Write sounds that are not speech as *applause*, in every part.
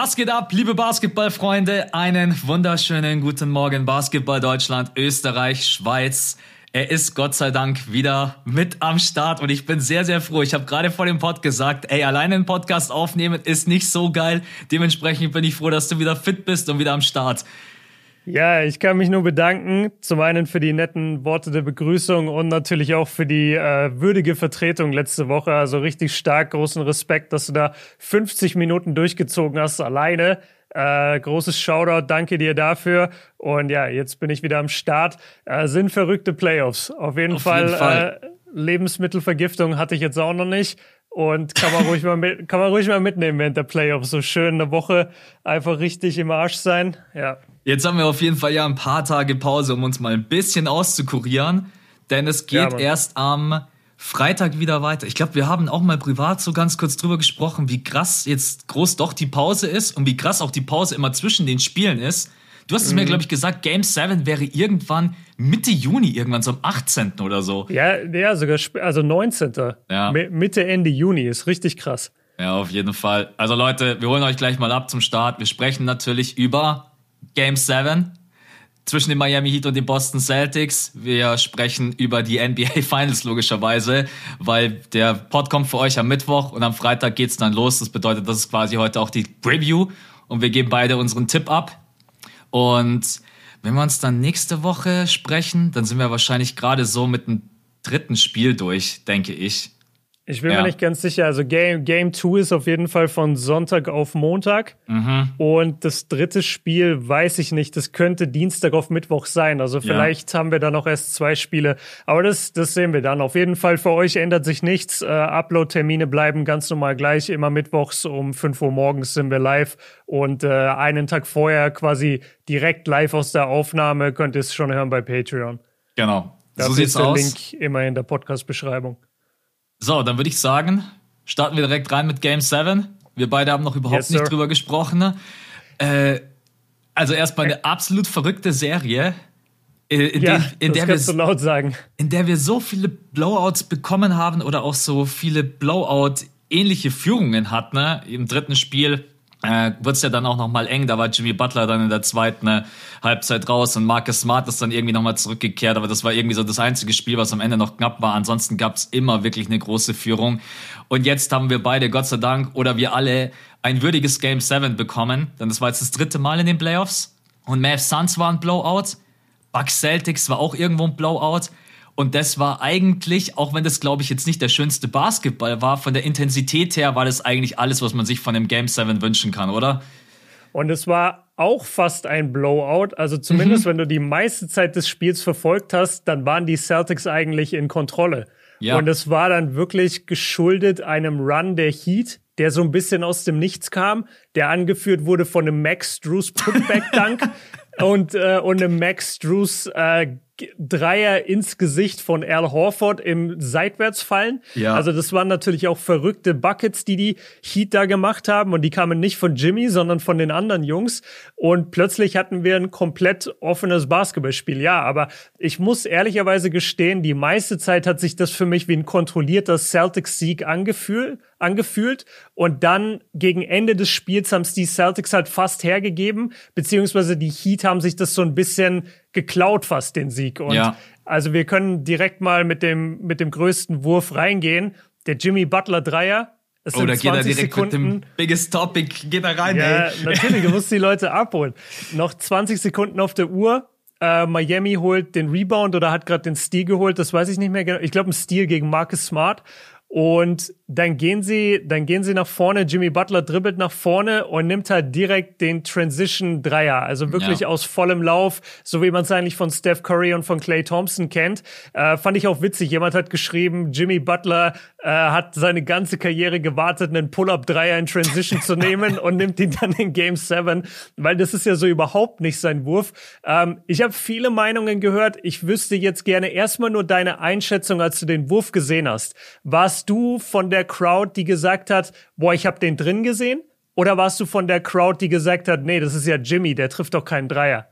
Was geht ab, liebe Basketballfreunde? Einen wunderschönen guten Morgen, Basketball Deutschland, Österreich, Schweiz. Er ist Gott sei Dank wieder mit am Start und ich bin sehr, sehr froh. Ich habe gerade vor dem Pod gesagt, ey, alleine einen Podcast aufnehmen ist nicht so geil. Dementsprechend bin ich froh, dass du wieder fit bist und wieder am Start. Ja, ich kann mich nur bedanken. Zum einen für die netten Worte der Begrüßung und natürlich auch für die äh, würdige Vertretung letzte Woche. Also richtig stark, großen Respekt, dass du da 50 Minuten durchgezogen hast alleine. Äh, großes Shoutout, danke dir dafür. Und ja, jetzt bin ich wieder am Start. Äh, sind verrückte Playoffs. Auf jeden Auf Fall. Jeden Fall. Äh, Lebensmittelvergiftung hatte ich jetzt auch noch nicht. Und kann man ruhig mal mit, *laughs* kann man ruhig mal mitnehmen während der Playoffs. So schön eine Woche einfach richtig im Arsch sein. Ja. Jetzt haben wir auf jeden Fall ja ein paar Tage Pause, um uns mal ein bisschen auszukurieren. Denn es geht ja, erst am Freitag wieder weiter. Ich glaube, wir haben auch mal privat so ganz kurz drüber gesprochen, wie krass jetzt groß doch die Pause ist und wie krass auch die Pause immer zwischen den Spielen ist. Du hast es mhm. mir, glaube ich, gesagt, Game 7 wäre irgendwann Mitte Juni, irgendwann so am 18. oder so. Ja, ja sogar, also 19. Ja. Mitte, Ende Juni, ist richtig krass. Ja, auf jeden Fall. Also Leute, wir holen euch gleich mal ab zum Start. Wir sprechen natürlich über Game 7 zwischen den Miami Heat und den Boston Celtics. Wir sprechen über die NBA *laughs* Finals logischerweise, weil der Pod kommt für euch am Mittwoch und am Freitag geht's dann los. Das bedeutet, das ist quasi heute auch die Preview und wir geben beide unseren Tipp ab. Und wenn wir uns dann nächste Woche sprechen, dann sind wir wahrscheinlich gerade so mit dem dritten Spiel durch, denke ich. Ich bin ja. mir nicht ganz sicher. Also Game, Game 2 ist auf jeden Fall von Sonntag auf Montag. Mhm. Und das dritte Spiel weiß ich nicht. Das könnte Dienstag auf Mittwoch sein. Also vielleicht ja. haben wir da noch erst zwei Spiele. Aber das, das sehen wir dann. Auf jeden Fall für euch ändert sich nichts. Äh, Upload-Termine bleiben ganz normal gleich. Immer mittwochs um 5 Uhr morgens sind wir live. Und äh, einen Tag vorher quasi direkt live aus der Aufnahme könnt ihr es schon hören bei Patreon. Genau. Da so ist der aus. Link immer in der Podcast-Beschreibung. So, dann würde ich sagen, starten wir direkt rein mit Game 7. Wir beide haben noch überhaupt yes, nicht drüber gesprochen. Äh, also erstmal eine absolut verrückte Serie. In, in, ja, den, in, der wir, so in der wir so viele Blowouts bekommen haben oder auch so viele Blowout-ähnliche Führungen hatten. Ne? Im dritten Spiel äh, wird es ja dann auch nochmal eng. Da war Jimmy Butler dann in der zweiten äh, Halbzeit raus und Marcus Smart ist dann irgendwie nochmal zurückgekehrt. Aber das war irgendwie so das einzige Spiel, was am Ende noch knapp war. Ansonsten gab es immer wirklich eine große Führung. Und jetzt haben wir beide, Gott sei Dank, oder wir alle ein würdiges Game 7 bekommen. Denn das war jetzt das dritte Mal in den Playoffs. Und Mavs Suns war ein Blowout. Bucks Celtics war auch irgendwo ein Blowout. Und das war eigentlich, auch wenn das, glaube ich, jetzt nicht der schönste Basketball war, von der Intensität her war das eigentlich alles, was man sich von dem Game 7 wünschen kann, oder? Und es war auch fast ein Blowout. Also zumindest, mhm. wenn du die meiste Zeit des Spiels verfolgt hast, dann waren die Celtics eigentlich in Kontrolle. Ja. Und es war dann wirklich geschuldet einem Run der Heat, der so ein bisschen aus dem Nichts kam, der angeführt wurde von einem Max Drews Putback-Dunk *laughs* und, äh, und einem Max Drews äh, Dreier ins Gesicht von Al Horford im Seitwärtsfallen. Ja. Also das waren natürlich auch verrückte Buckets, die die Heat da gemacht haben und die kamen nicht von Jimmy, sondern von den anderen Jungs. Und plötzlich hatten wir ein komplett offenes Basketballspiel. Ja, aber ich muss ehrlicherweise gestehen, die meiste Zeit hat sich das für mich wie ein kontrollierter Celtics-Sieg angefühlt angefühlt. Und dann gegen Ende des Spiels haben es die Celtics halt fast hergegeben, beziehungsweise die Heat haben sich das so ein bisschen geklaut fast, den Sieg. Und ja. also wir können direkt mal mit dem, mit dem größten Wurf reingehen. Der Jimmy Butler Dreier. Es oh, da geht er direkt Sekunden. mit dem Biggest Topic, geht er rein, Ja, ey. natürlich, du musst die Leute abholen. Noch 20 Sekunden auf der Uhr. Äh, Miami holt den Rebound oder hat gerade den Steal geholt, das weiß ich nicht mehr genau. Ich glaube, ein Steal gegen Marcus Smart. Und dann gehen sie, dann gehen sie nach vorne. Jimmy Butler dribbelt nach vorne und nimmt halt direkt den Transition Dreier. Also wirklich ja. aus vollem Lauf, so wie man es eigentlich von Steph Curry und von Clay Thompson kennt. Äh, fand ich auch witzig. Jemand hat geschrieben, Jimmy Butler äh, hat seine ganze Karriere gewartet, einen Pull-up Dreier in Transition zu nehmen *laughs* und nimmt ihn dann in Game 7, weil das ist ja so überhaupt nicht sein Wurf. Ähm, ich habe viele Meinungen gehört. Ich wüsste jetzt gerne erstmal nur deine Einschätzung, als du den Wurf gesehen hast. Was warst du von der Crowd, die gesagt hat, boah, ich habe den drin gesehen? Oder warst du von der Crowd, die gesagt hat, nee, das ist ja Jimmy, der trifft doch keinen Dreier?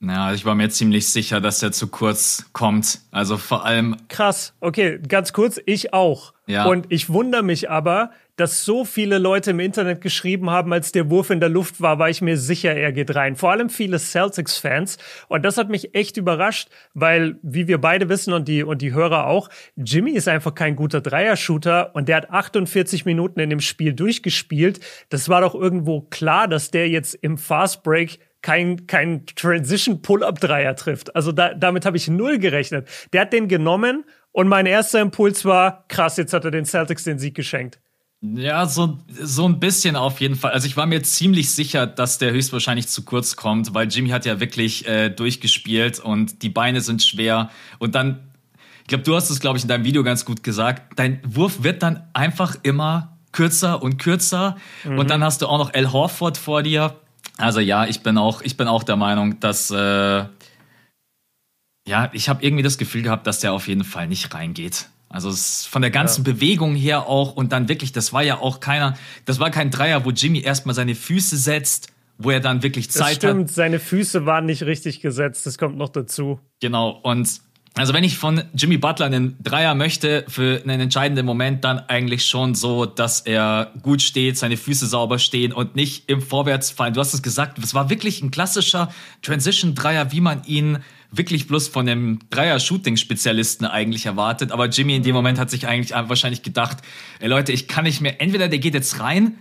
Ja, ich war mir ziemlich sicher, dass er zu kurz kommt. Also vor allem. Krass. Okay, ganz kurz, ich auch. Ja. Und ich wundere mich aber, dass so viele Leute im Internet geschrieben haben, als der Wurf in der Luft war, war ich mir sicher, er geht rein. Vor allem viele Celtics-Fans. Und das hat mich echt überrascht, weil, wie wir beide wissen und die, und die Hörer auch, Jimmy ist einfach kein guter Dreier-Shooter und der hat 48 Minuten in dem Spiel durchgespielt. Das war doch irgendwo klar, dass der jetzt im Fast Break kein, kein Transition-Pull-Up-Dreier trifft. Also da, damit habe ich null gerechnet. Der hat den genommen und mein erster Impuls war, krass, jetzt hat er den Celtics den Sieg geschenkt. Ja, so, so ein bisschen auf jeden Fall. Also ich war mir ziemlich sicher, dass der höchstwahrscheinlich zu kurz kommt, weil Jimmy hat ja wirklich äh, durchgespielt und die Beine sind schwer. Und dann, ich glaube, du hast es, glaube ich, in deinem Video ganz gut gesagt, dein Wurf wird dann einfach immer kürzer und kürzer. Mhm. Und dann hast du auch noch Al Horford vor dir, also ja, ich bin auch, ich bin auch der Meinung, dass äh, ja, ich habe irgendwie das Gefühl gehabt, dass der auf jeden Fall nicht reingeht. Also von der ganzen ja. Bewegung her auch und dann wirklich, das war ja auch keiner, das war kein Dreier, wo Jimmy erstmal seine Füße setzt, wo er dann wirklich Zeit das stimmt, hat. seine Füße waren nicht richtig gesetzt, das kommt noch dazu. Genau, und also wenn ich von Jimmy Butler einen Dreier möchte für einen entscheidenden Moment, dann eigentlich schon so, dass er gut steht, seine Füße sauber stehen und nicht im Vorwärtsfallen. Du hast es gesagt, es war wirklich ein klassischer Transition-Dreier, wie man ihn wirklich bloß von einem Dreier-Shooting-Spezialisten eigentlich erwartet. Aber Jimmy in dem Moment hat sich eigentlich wahrscheinlich gedacht, ey Leute, ich kann nicht mehr, entweder der geht jetzt rein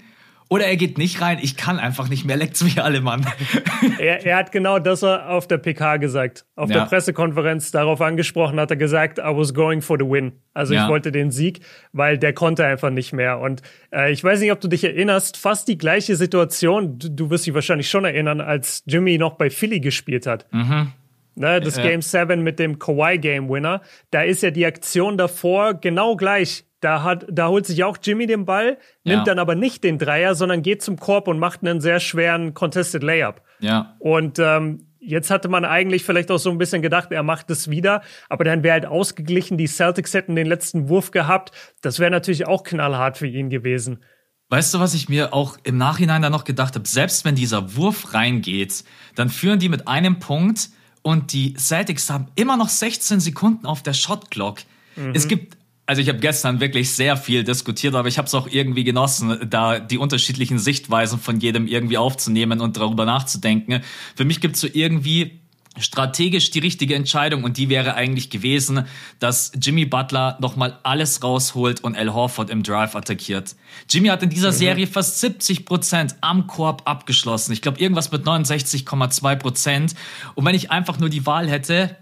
oder er geht nicht rein. Ich kann einfach nicht mehr. Leckt's mich alle, Mann. *laughs* er, er hat genau das auf der PK gesagt. Auf ja. der Pressekonferenz darauf angesprochen hat er gesagt, I was going for the win. Also ja. ich wollte den Sieg, weil der konnte einfach nicht mehr. Und äh, ich weiß nicht, ob du dich erinnerst, fast die gleiche Situation, du, du wirst dich wahrscheinlich schon erinnern, als Jimmy noch bei Philly gespielt hat. Mhm. Ne, das ja. Game 7 mit dem Kawhi Game Winner. Da ist ja die Aktion davor genau gleich. Da, hat, da holt sich auch Jimmy den Ball, nimmt ja. dann aber nicht den Dreier, sondern geht zum Korb und macht einen sehr schweren Contested Layup. Ja. Und ähm, jetzt hatte man eigentlich vielleicht auch so ein bisschen gedacht, er macht es wieder, aber dann wäre halt ausgeglichen. Die Celtics hätten den letzten Wurf gehabt. Das wäre natürlich auch knallhart für ihn gewesen. Weißt du, was ich mir auch im Nachhinein dann noch gedacht habe? Selbst wenn dieser Wurf reingeht, dann führen die mit einem Punkt und die Celtics haben immer noch 16 Sekunden auf der Shot Clock. Mhm. Es gibt also ich habe gestern wirklich sehr viel diskutiert, aber ich habe es auch irgendwie genossen, da die unterschiedlichen Sichtweisen von jedem irgendwie aufzunehmen und darüber nachzudenken. Für mich gibt es so irgendwie strategisch die richtige Entscheidung und die wäre eigentlich gewesen, dass Jimmy Butler nochmal alles rausholt und Al Horford im Drive attackiert. Jimmy hat in dieser mhm. Serie fast 70 Prozent am Korb abgeschlossen. Ich glaube irgendwas mit 69,2 Prozent. Und wenn ich einfach nur die Wahl hätte,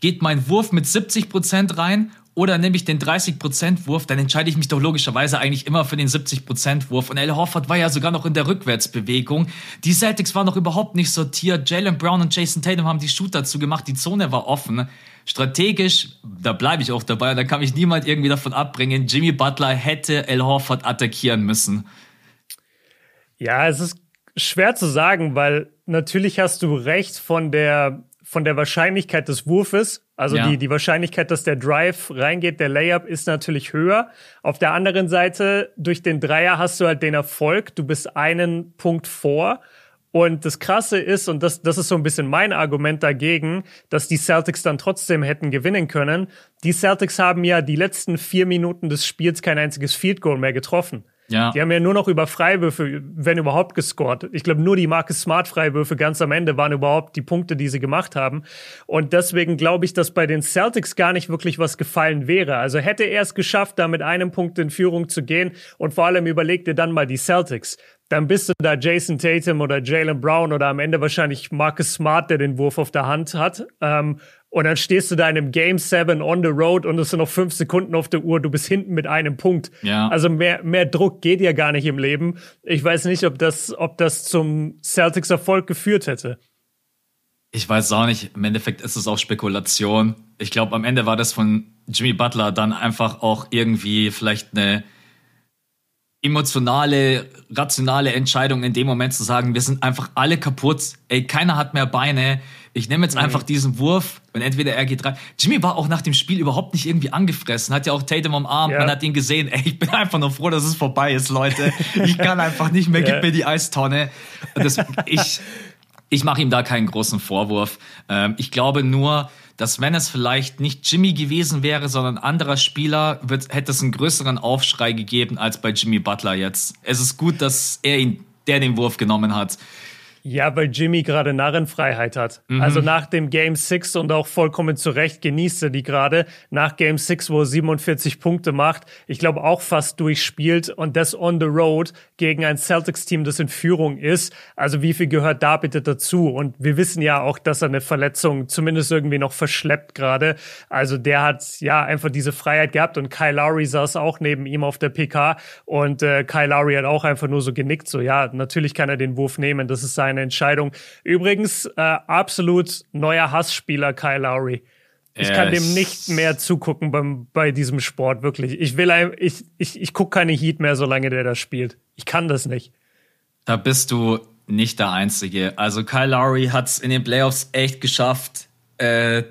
geht mein Wurf mit 70 Prozent rein oder nehme ich den 30%-Wurf, dann entscheide ich mich doch logischerweise eigentlich immer für den 70%-Wurf. Und Al Horford war ja sogar noch in der Rückwärtsbewegung. Die Celtics waren noch überhaupt nicht sortiert. Jalen Brown und Jason Tatum haben die Shooter zugemacht. Die Zone war offen. Strategisch, da bleibe ich auch dabei, da kann mich niemand irgendwie davon abbringen. Jimmy Butler hätte Al Horford attackieren müssen. Ja, es ist schwer zu sagen, weil natürlich hast du recht von der von der Wahrscheinlichkeit des Wurfes. Also ja. die, die Wahrscheinlichkeit, dass der Drive reingeht, der Layup ist natürlich höher. Auf der anderen Seite, durch den Dreier hast du halt den Erfolg. Du bist einen Punkt vor. Und das Krasse ist, und das, das ist so ein bisschen mein Argument dagegen, dass die Celtics dann trotzdem hätten gewinnen können. Die Celtics haben ja die letzten vier Minuten des Spiels kein einziges Field Goal mehr getroffen. Ja. Die haben ja nur noch über Freiwürfe, wenn überhaupt, gescored. Ich glaube, nur die Marcus Smart Freiwürfe ganz am Ende waren überhaupt die Punkte, die sie gemacht haben. Und deswegen glaube ich, dass bei den Celtics gar nicht wirklich was gefallen wäre. Also hätte er es geschafft, da mit einem Punkt in Führung zu gehen und vor allem überleg dir dann mal die Celtics dann bist du da Jason Tatum oder Jalen Brown oder am Ende wahrscheinlich Marcus Smart, der den Wurf auf der Hand hat. Ähm, und dann stehst du da in einem Game 7 on the road und es sind noch fünf Sekunden auf der Uhr. Du bist hinten mit einem Punkt. Ja. Also mehr, mehr Druck geht ja gar nicht im Leben. Ich weiß nicht, ob das, ob das zum Celtics Erfolg geführt hätte. Ich weiß auch nicht. Im Endeffekt ist es auch Spekulation. Ich glaube, am Ende war das von Jimmy Butler dann einfach auch irgendwie vielleicht eine emotionale, rationale Entscheidung in dem Moment zu sagen, wir sind einfach alle kaputt. Ey, keiner hat mehr Beine. Ich nehme jetzt mhm. einfach diesen Wurf und entweder er geht rein. Jimmy war auch nach dem Spiel überhaupt nicht irgendwie angefressen, hat ja auch Tatum am Arm, ja. man hat ihn gesehen. Ey, ich bin einfach nur froh, dass es vorbei ist, Leute. Ich kann einfach nicht mehr, gib mir die Eistonne. Das, ich, Ich mache ihm da keinen großen Vorwurf. Ähm, ich glaube nur, dass wenn es vielleicht nicht Jimmy gewesen wäre, sondern anderer Spieler, wird, hätte es einen größeren Aufschrei gegeben als bei Jimmy Butler jetzt. Es ist gut, dass er ihn, der den Wurf genommen hat. Ja, weil Jimmy gerade Narrenfreiheit hat. Mhm. Also nach dem Game 6 und auch vollkommen zu Recht genießt er die gerade. Nach Game 6, wo er 47 Punkte macht, ich glaube auch fast durchspielt und das on the road gegen ein Celtics-Team, das in Führung ist. Also wie viel gehört da bitte dazu? Und wir wissen ja auch, dass er eine Verletzung zumindest irgendwie noch verschleppt gerade. Also der hat ja einfach diese Freiheit gehabt und Kyle Lowry saß auch neben ihm auf der PK und äh, Kyle Lowry hat auch einfach nur so genickt, so ja, natürlich kann er den Wurf nehmen, das ist sein seine Entscheidung. Übrigens, äh, absolut neuer Hassspieler Kyle Lowry. Ich kann dem nicht mehr zugucken beim, bei diesem Sport, wirklich. Ich will ein, ich, ich, ich gucke keine Heat mehr, solange der das spielt. Ich kann das nicht. Da bist du nicht der Einzige. Also Kyle Lowry hat es in den Playoffs echt geschafft, äh,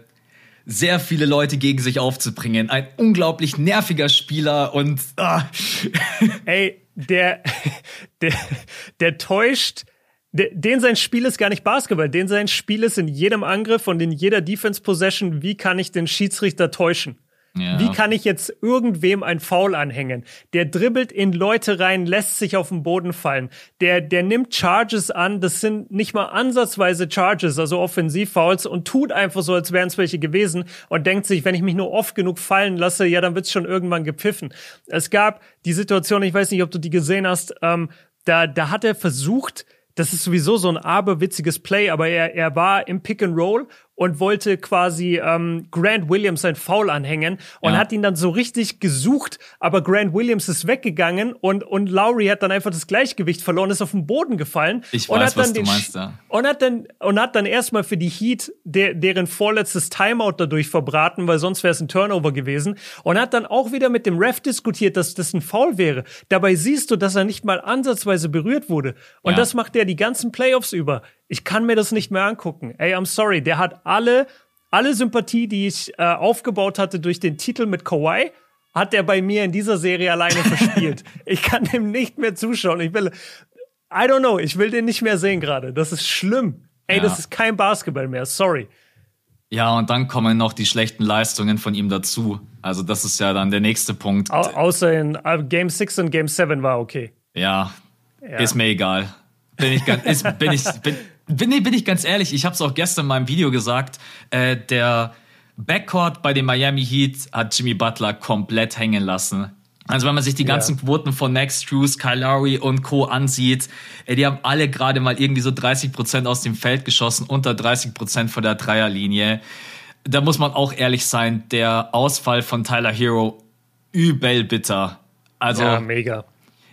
sehr viele Leute gegen sich aufzubringen. Ein unglaublich nerviger Spieler und ah. *laughs* Ey, der, *laughs* der, der täuscht den sein Spiel ist gar nicht Basketball, den sein Spiel ist in jedem Angriff und in jeder Defense Possession, wie kann ich den Schiedsrichter täuschen? Ja. Wie kann ich jetzt irgendwem ein Foul anhängen? Der dribbelt in Leute rein, lässt sich auf den Boden fallen. Der, der nimmt Charges an, das sind nicht mal ansatzweise Charges, also Offensivfouls und tut einfach so, als wären es welche gewesen und denkt sich, wenn ich mich nur oft genug fallen lasse, ja, dann wird's schon irgendwann gepfiffen. Es gab die Situation, ich weiß nicht, ob du die gesehen hast, ähm, da, da hat er versucht, das ist sowieso so ein aberwitziges Play, aber er, er war im Pick and Roll und wollte quasi ähm, Grant Williams ein Foul anhängen und ja. hat ihn dann so richtig gesucht, aber Grant Williams ist weggegangen und und Lowry hat dann einfach das Gleichgewicht verloren, ist auf den Boden gefallen ich und weiß, hat dann was den du meinst, ja. und hat dann und hat dann erstmal für die Heat der, deren vorletztes Timeout dadurch verbraten, weil sonst wäre es ein Turnover gewesen und hat dann auch wieder mit dem Ref diskutiert, dass das ein Foul wäre. Dabei siehst du, dass er nicht mal ansatzweise berührt wurde und ja. das macht er die ganzen Playoffs über ich kann mir das nicht mehr angucken. Ey, I'm sorry, der hat alle, alle Sympathie, die ich äh, aufgebaut hatte durch den Titel mit Kawhi, hat der bei mir in dieser Serie alleine *laughs* verspielt. ich kann dem nicht mehr zuschauen. Ich will, I don't know, ich will den nicht mehr sehen gerade. Das ist schlimm. Ey, ja. das ist kein Basketball mehr. Sorry. Ja, und dann kommen noch die schlechten Leistungen von ihm dazu. Also, das ist ja dann der nächste Punkt. Au außer in uh, Game 6 und Game 7 war okay. Ja, ja, ist mir egal. Bin ich ganz, ist, bin ich, bin, bin, nee, bin ich ganz ehrlich, ich habe es auch gestern in meinem Video gesagt, äh, der Backcourt bei den Miami Heat hat Jimmy Butler komplett hängen lassen. Also wenn man sich die ganzen ja. Quoten von Max Drews, Kyle Lowry und Co. ansieht, ey, die haben alle gerade mal irgendwie so 30 Prozent aus dem Feld geschossen, unter 30 Prozent von der Dreierlinie. Da muss man auch ehrlich sein, der Ausfall von Tyler Hero übel bitter. Also ja, mega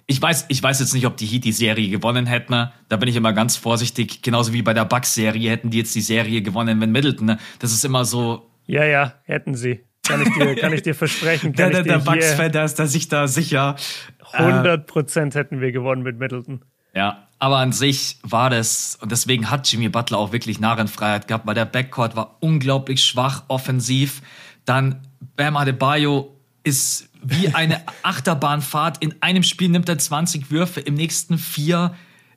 ich weiß, ich weiß jetzt nicht, ob die Heat die Serie gewonnen hätten. Ne? Da bin ich immer ganz vorsichtig. Genauso wie bei der Bucks-Serie hätten die jetzt die Serie gewonnen, wenn Middleton. Ne? Das ist immer so. Ja, ja, hätten sie. Kann ich dir, kann ich dir versprechen. *laughs* der der, der Bucks-Fan, der ist da sich da sicher. 100 Prozent hätten wir gewonnen mit Middleton. Ja, aber an sich war das, und deswegen hat Jimmy Butler auch wirklich Narrenfreiheit gehabt, weil der Backcourt war unglaublich schwach offensiv. Dann Bam Adebayo ist wie eine Achterbahnfahrt. In einem Spiel nimmt er 20 Würfe, im nächsten vier.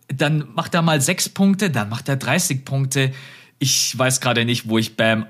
Dann macht er mal sechs Punkte, dann macht er 30 Punkte. Ich weiß gerade nicht, wo ich Bam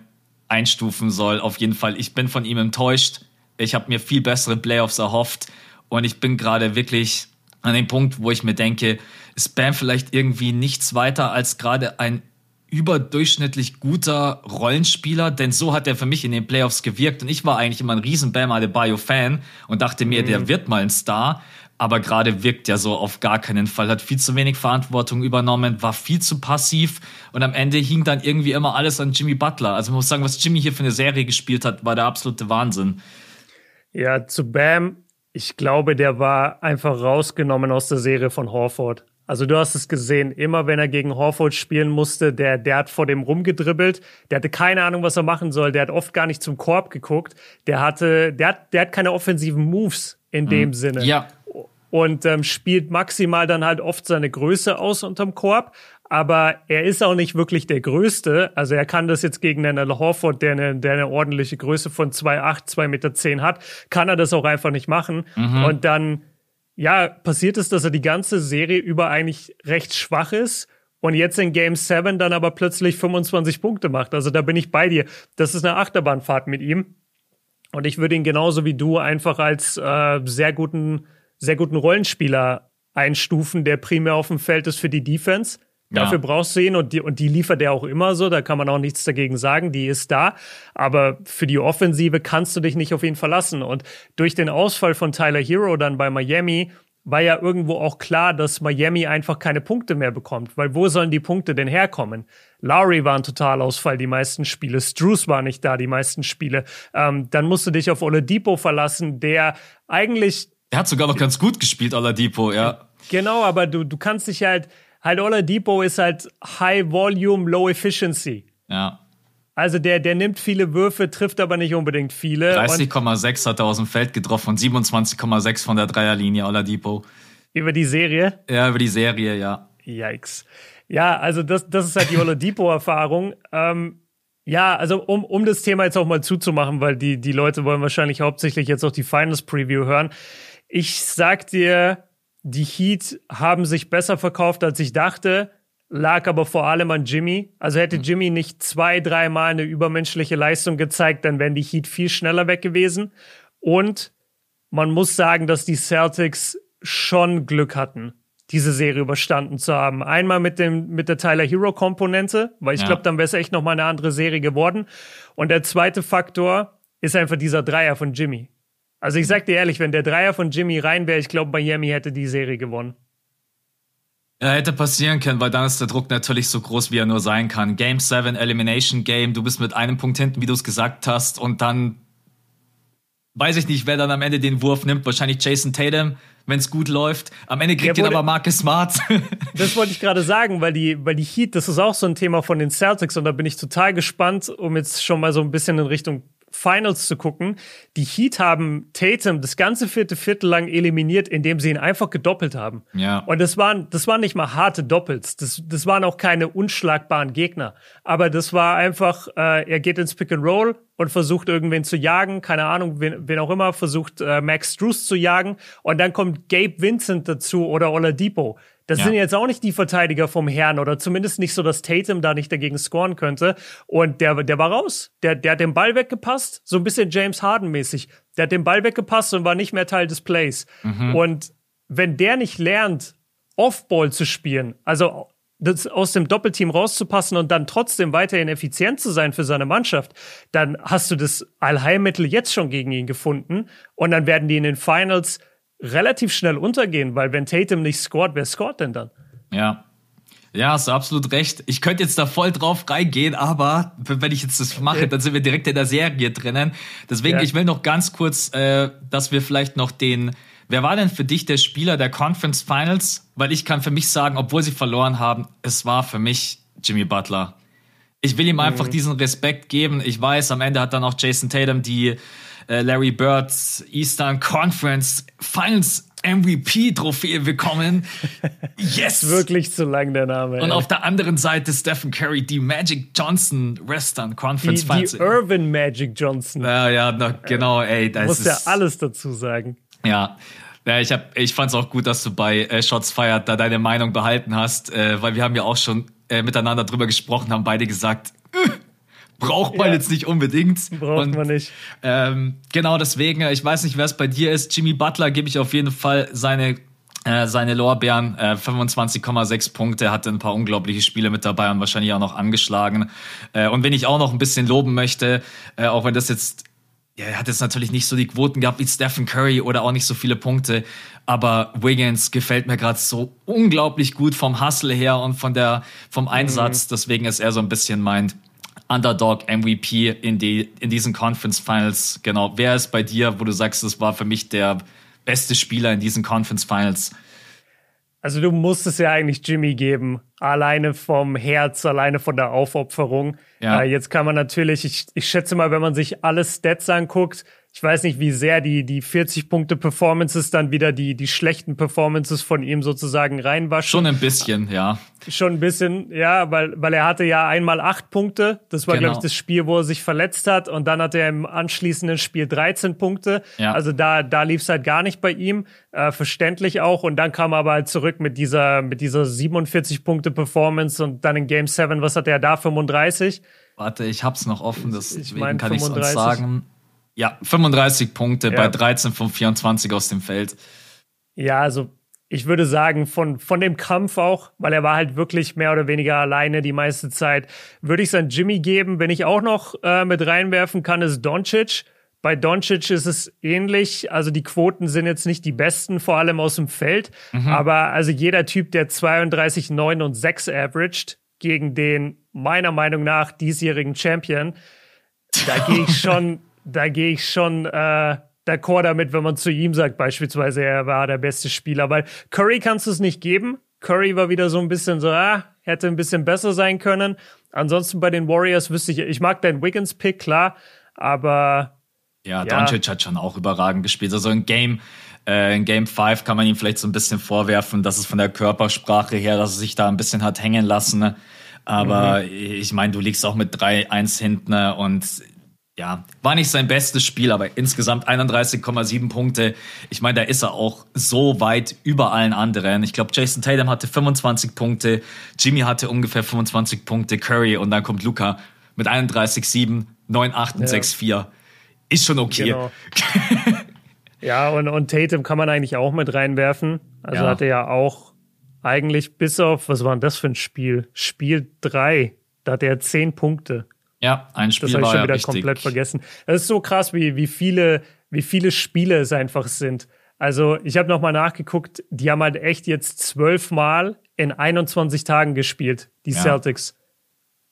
einstufen soll. Auf jeden Fall, ich bin von ihm enttäuscht. Ich habe mir viel bessere Playoffs erhofft. Und ich bin gerade wirklich an dem Punkt, wo ich mir denke, ist Bam vielleicht irgendwie nichts weiter als gerade ein überdurchschnittlich guter Rollenspieler, denn so hat er für mich in den Playoffs gewirkt und ich war eigentlich immer ein riesen Bam Adebayo-Fan und dachte mir, mhm. der wird mal ein Star, aber gerade wirkt er so auf gar keinen Fall, hat viel zu wenig Verantwortung übernommen, war viel zu passiv und am Ende hing dann irgendwie immer alles an Jimmy Butler. Also man muss sagen, was Jimmy hier für eine Serie gespielt hat, war der absolute Wahnsinn. Ja, zu Bam, ich glaube, der war einfach rausgenommen aus der Serie von Horford. Also du hast es gesehen, immer wenn er gegen Horford spielen musste, der, der hat vor dem rumgedribbelt, der hatte keine Ahnung, was er machen soll, der hat oft gar nicht zum Korb geguckt, der hatte, der hat, der hat keine offensiven Moves in dem mhm. Sinne. Ja. Und ähm, spielt maximal dann halt oft seine Größe aus unterm Korb, aber er ist auch nicht wirklich der Größte. Also er kann das jetzt gegen einen Horford, der eine, der eine ordentliche Größe von 2,8, 2,10 Meter zehn hat, kann er das auch einfach nicht machen. Mhm. Und dann ja, passiert ist, dass er die ganze Serie über eigentlich recht schwach ist und jetzt in Game 7 dann aber plötzlich 25 Punkte macht. Also da bin ich bei dir. Das ist eine Achterbahnfahrt mit ihm. Und ich würde ihn genauso wie du einfach als äh, sehr guten, sehr guten Rollenspieler einstufen, der primär auf dem Feld ist für die Defense. Dafür ja. brauchst du ihn und die, und die liefert er auch immer so, da kann man auch nichts dagegen sagen, die ist da. Aber für die Offensive kannst du dich nicht auf ihn verlassen. Und durch den Ausfall von Tyler Hero dann bei Miami war ja irgendwo auch klar, dass Miami einfach keine Punkte mehr bekommt. Weil wo sollen die Punkte denn herkommen? Lowry war ein Totalausfall, die meisten Spiele. Struce war nicht da, die meisten Spiele. Ähm, dann musst du dich auf Oladipo verlassen, der eigentlich. Er hat sogar noch ganz gut gespielt, Oladipo, ja. Genau, aber du, du kannst dich halt halt Oladipo ist halt High Volume, Low Efficiency. Ja. Also der, der nimmt viele Würfe, trifft aber nicht unbedingt viele. 30,6 hat er aus dem Feld getroffen und 27,6 von der Dreierlinie, Oladipo. Über die Serie? Ja, über die Serie, ja. Yikes. Ja, also das, das ist halt die Oladipo-Erfahrung. ähm, ja, also um, um das Thema jetzt auch mal zuzumachen, weil die, die Leute wollen wahrscheinlich hauptsächlich jetzt auch die Finals-Preview hören. Ich sag dir, die Heat haben sich besser verkauft, als ich dachte, lag aber vor allem an Jimmy. Also hätte hm. Jimmy nicht zwei, dreimal eine übermenschliche Leistung gezeigt, dann wären die Heat viel schneller weg gewesen. Und man muss sagen, dass die Celtics schon Glück hatten, diese Serie überstanden zu haben. Einmal mit dem mit der Tyler Hero Komponente, weil ich ja. glaube, dann wäre es echt noch mal eine andere Serie geworden. Und der zweite Faktor ist einfach dieser Dreier von Jimmy. Also ich sag dir ehrlich, wenn der Dreier von Jimmy rein wäre, ich glaube, Miami hätte die Serie gewonnen. Ja, hätte passieren können, weil dann ist der Druck natürlich so groß, wie er nur sein kann. Game 7, Elimination Game, du bist mit einem Punkt hinten, wie du es gesagt hast, und dann weiß ich nicht, wer dann am Ende den Wurf nimmt. Wahrscheinlich Jason Tatum, wenn es gut läuft. Am Ende kriegt ihn aber Marcus Smart. *laughs* das wollte ich gerade sagen, weil die, weil die Heat, das ist auch so ein Thema von den Celtics und da bin ich total gespannt, um jetzt schon mal so ein bisschen in Richtung Finals zu gucken. Die Heat haben Tatum das ganze vierte Viertel lang eliminiert, indem sie ihn einfach gedoppelt haben. Ja. Und das waren, das waren nicht mal harte Doppels. Das, das waren auch keine unschlagbaren Gegner. Aber das war einfach, äh, er geht ins Pick and Roll und versucht irgendwen zu jagen, keine Ahnung, wen, wen auch immer, versucht äh, Max Struess zu jagen. Und dann kommt Gabe Vincent dazu oder Oladipo. Das ja. sind jetzt auch nicht die Verteidiger vom Herrn oder zumindest nicht so, dass Tatum da nicht dagegen scoren könnte. Und der, der war raus. Der, der hat den Ball weggepasst, so ein bisschen James Harden mäßig. Der hat den Ball weggepasst und war nicht mehr Teil des Plays. Mhm. Und wenn der nicht lernt, Offball zu spielen, also das aus dem Doppelteam rauszupassen und dann trotzdem weiterhin effizient zu sein für seine Mannschaft, dann hast du das Allheilmittel jetzt schon gegen ihn gefunden und dann werden die in den Finals relativ schnell untergehen, weil wenn Tatum nicht scored, wer scored denn dann? Ja. Ja, hast du absolut recht. Ich könnte jetzt da voll drauf reingehen, aber wenn ich jetzt das mache, dann sind wir direkt in der Serie drinnen. Deswegen, ja. ich will noch ganz kurz, äh, dass wir vielleicht noch den, wer war denn für dich der Spieler der Conference Finals? Weil ich kann für mich sagen, obwohl sie verloren haben, es war für mich Jimmy Butler. Ich will ihm einfach mhm. diesen Respekt geben. Ich weiß, am Ende hat dann auch Jason Tatum die Larry Birds Eastern Conference Finals MVP-Trophäe bekommen. *laughs* Yes! Wirklich zu lang der Name. Und ey. auf der anderen Seite Stephen Curry, die Magic Johnson Western Conference die, Finals. Die Irvin Magic Johnson. Ja, ja, na, genau, ey. Das muss ja alles dazu sagen. Ja. Ja, ich, hab, ich fand's auch gut, dass du bei äh, Shots Fired da deine Meinung behalten hast, äh, weil wir haben ja auch schon äh, miteinander drüber gesprochen, haben beide gesagt, äh, braucht man ja. jetzt nicht unbedingt. Braucht und, man nicht. Ähm, genau deswegen, ich weiß nicht, wer es bei dir ist. Jimmy Butler gebe ich auf jeden Fall seine äh, seine Lorbeeren, äh, 25,6 Punkte, hatte ein paar unglaubliche Spiele mit dabei und wahrscheinlich auch noch angeschlagen. Äh, und wenn ich auch noch ein bisschen loben möchte, äh, auch wenn das jetzt, ja, er hat jetzt natürlich nicht so die Quoten gehabt wie Stephen Curry oder auch nicht so viele Punkte, aber Wiggins gefällt mir gerade so unglaublich gut vom Hustle her und von der, vom Einsatz. Mhm. Deswegen ist er so ein bisschen mein Underdog MVP in, die, in diesen Conference Finals. Genau. Wer ist bei dir, wo du sagst, das war für mich der beste Spieler in diesen Conference Finals? Also du musst es ja eigentlich Jimmy geben, alleine vom Herz, alleine von der Aufopferung. Ja. Äh, jetzt kann man natürlich, ich, ich schätze mal, wenn man sich alle Stats anguckt, ich weiß nicht, wie sehr die, die 40-Punkte-Performances dann wieder die, die schlechten Performances von ihm sozusagen reinwaschen. Schon ein bisschen, ja. Schon ein bisschen, ja, weil, weil er hatte ja einmal acht Punkte. Das war, genau. glaube ich, das Spiel, wo er sich verletzt hat. Und dann hatte er im anschließenden Spiel 13 Punkte. Ja. Also da, da lief es halt gar nicht bei ihm. Äh, verständlich auch. Und dann kam er aber halt zurück mit dieser, mit dieser 47-Punkte-Performance und dann in Game 7, was hatte er da? 35? Warte, ich hab's noch offen, deswegen ich mein, kann ich uns sagen. Ja, 35 Punkte ja. bei 13 von 24 aus dem Feld. Ja, also ich würde sagen, von, von dem Kampf auch, weil er war halt wirklich mehr oder weniger alleine die meiste Zeit, würde ich es an Jimmy geben. Wenn ich auch noch äh, mit reinwerfen kann, ist Doncic. Bei Doncic ist es ähnlich. Also die Quoten sind jetzt nicht die besten, vor allem aus dem Feld. Mhm. Aber also jeder Typ, der 32, 9 und 6 averaged gegen den meiner Meinung nach diesjährigen Champion, da gehe ich *laughs* schon da gehe ich schon äh, d'accord damit, wenn man zu ihm sagt, beispielsweise, er war der beste Spieler. Weil Curry kannst du es nicht geben. Curry war wieder so ein bisschen so, ah, hätte ein bisschen besser sein können. Ansonsten bei den Warriors wüsste ich, ich mag deinen Wiggins-Pick, klar, aber. Ja, ja. Doncic hat schon auch überragend gespielt. Also in Game, äh, in Game 5 kann man ihm vielleicht so ein bisschen vorwerfen, dass es von der Körpersprache her, dass er sich da ein bisschen hat hängen lassen. Aber mhm. ich meine, du liegst auch mit 3-1 hinten ne? und ja, war nicht sein bestes Spiel, aber insgesamt 31,7 Punkte. Ich meine, da ist er auch so weit über allen anderen. Ich glaube, Jason Tatum hatte 25 Punkte, Jimmy hatte ungefähr 25 Punkte, Curry und dann kommt Luca mit 31,7, 9,8 und ja. 6,4. Ist schon okay. Genau. *laughs* ja, und, und Tatum kann man eigentlich auch mit reinwerfen. Also ja. hatte ja auch eigentlich bis auf, was war denn das für ein Spiel? Spiel 3, da hat er 10 Punkte. Ja, ein Spiel das war ich schon wieder richtig. komplett vergessen. Das ist so krass, wie, wie, viele, wie viele Spiele es einfach sind. Also, ich habe nochmal nachgeguckt, die haben halt echt jetzt zwölfmal in 21 Tagen gespielt, die ja. Celtics.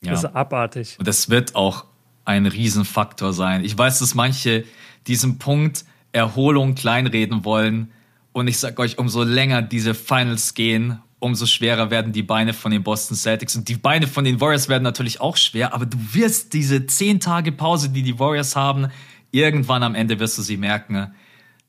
Das ja. ist abartig. Und das wird auch ein Riesenfaktor sein. Ich weiß, dass manche diesen Punkt Erholung kleinreden wollen. Und ich sag euch, umso länger diese Finals gehen, umso schwerer werden die Beine von den Boston Celtics. Und die Beine von den Warriors werden natürlich auch schwer, aber du wirst diese zehn Tage Pause, die die Warriors haben, irgendwann am Ende wirst du sie merken.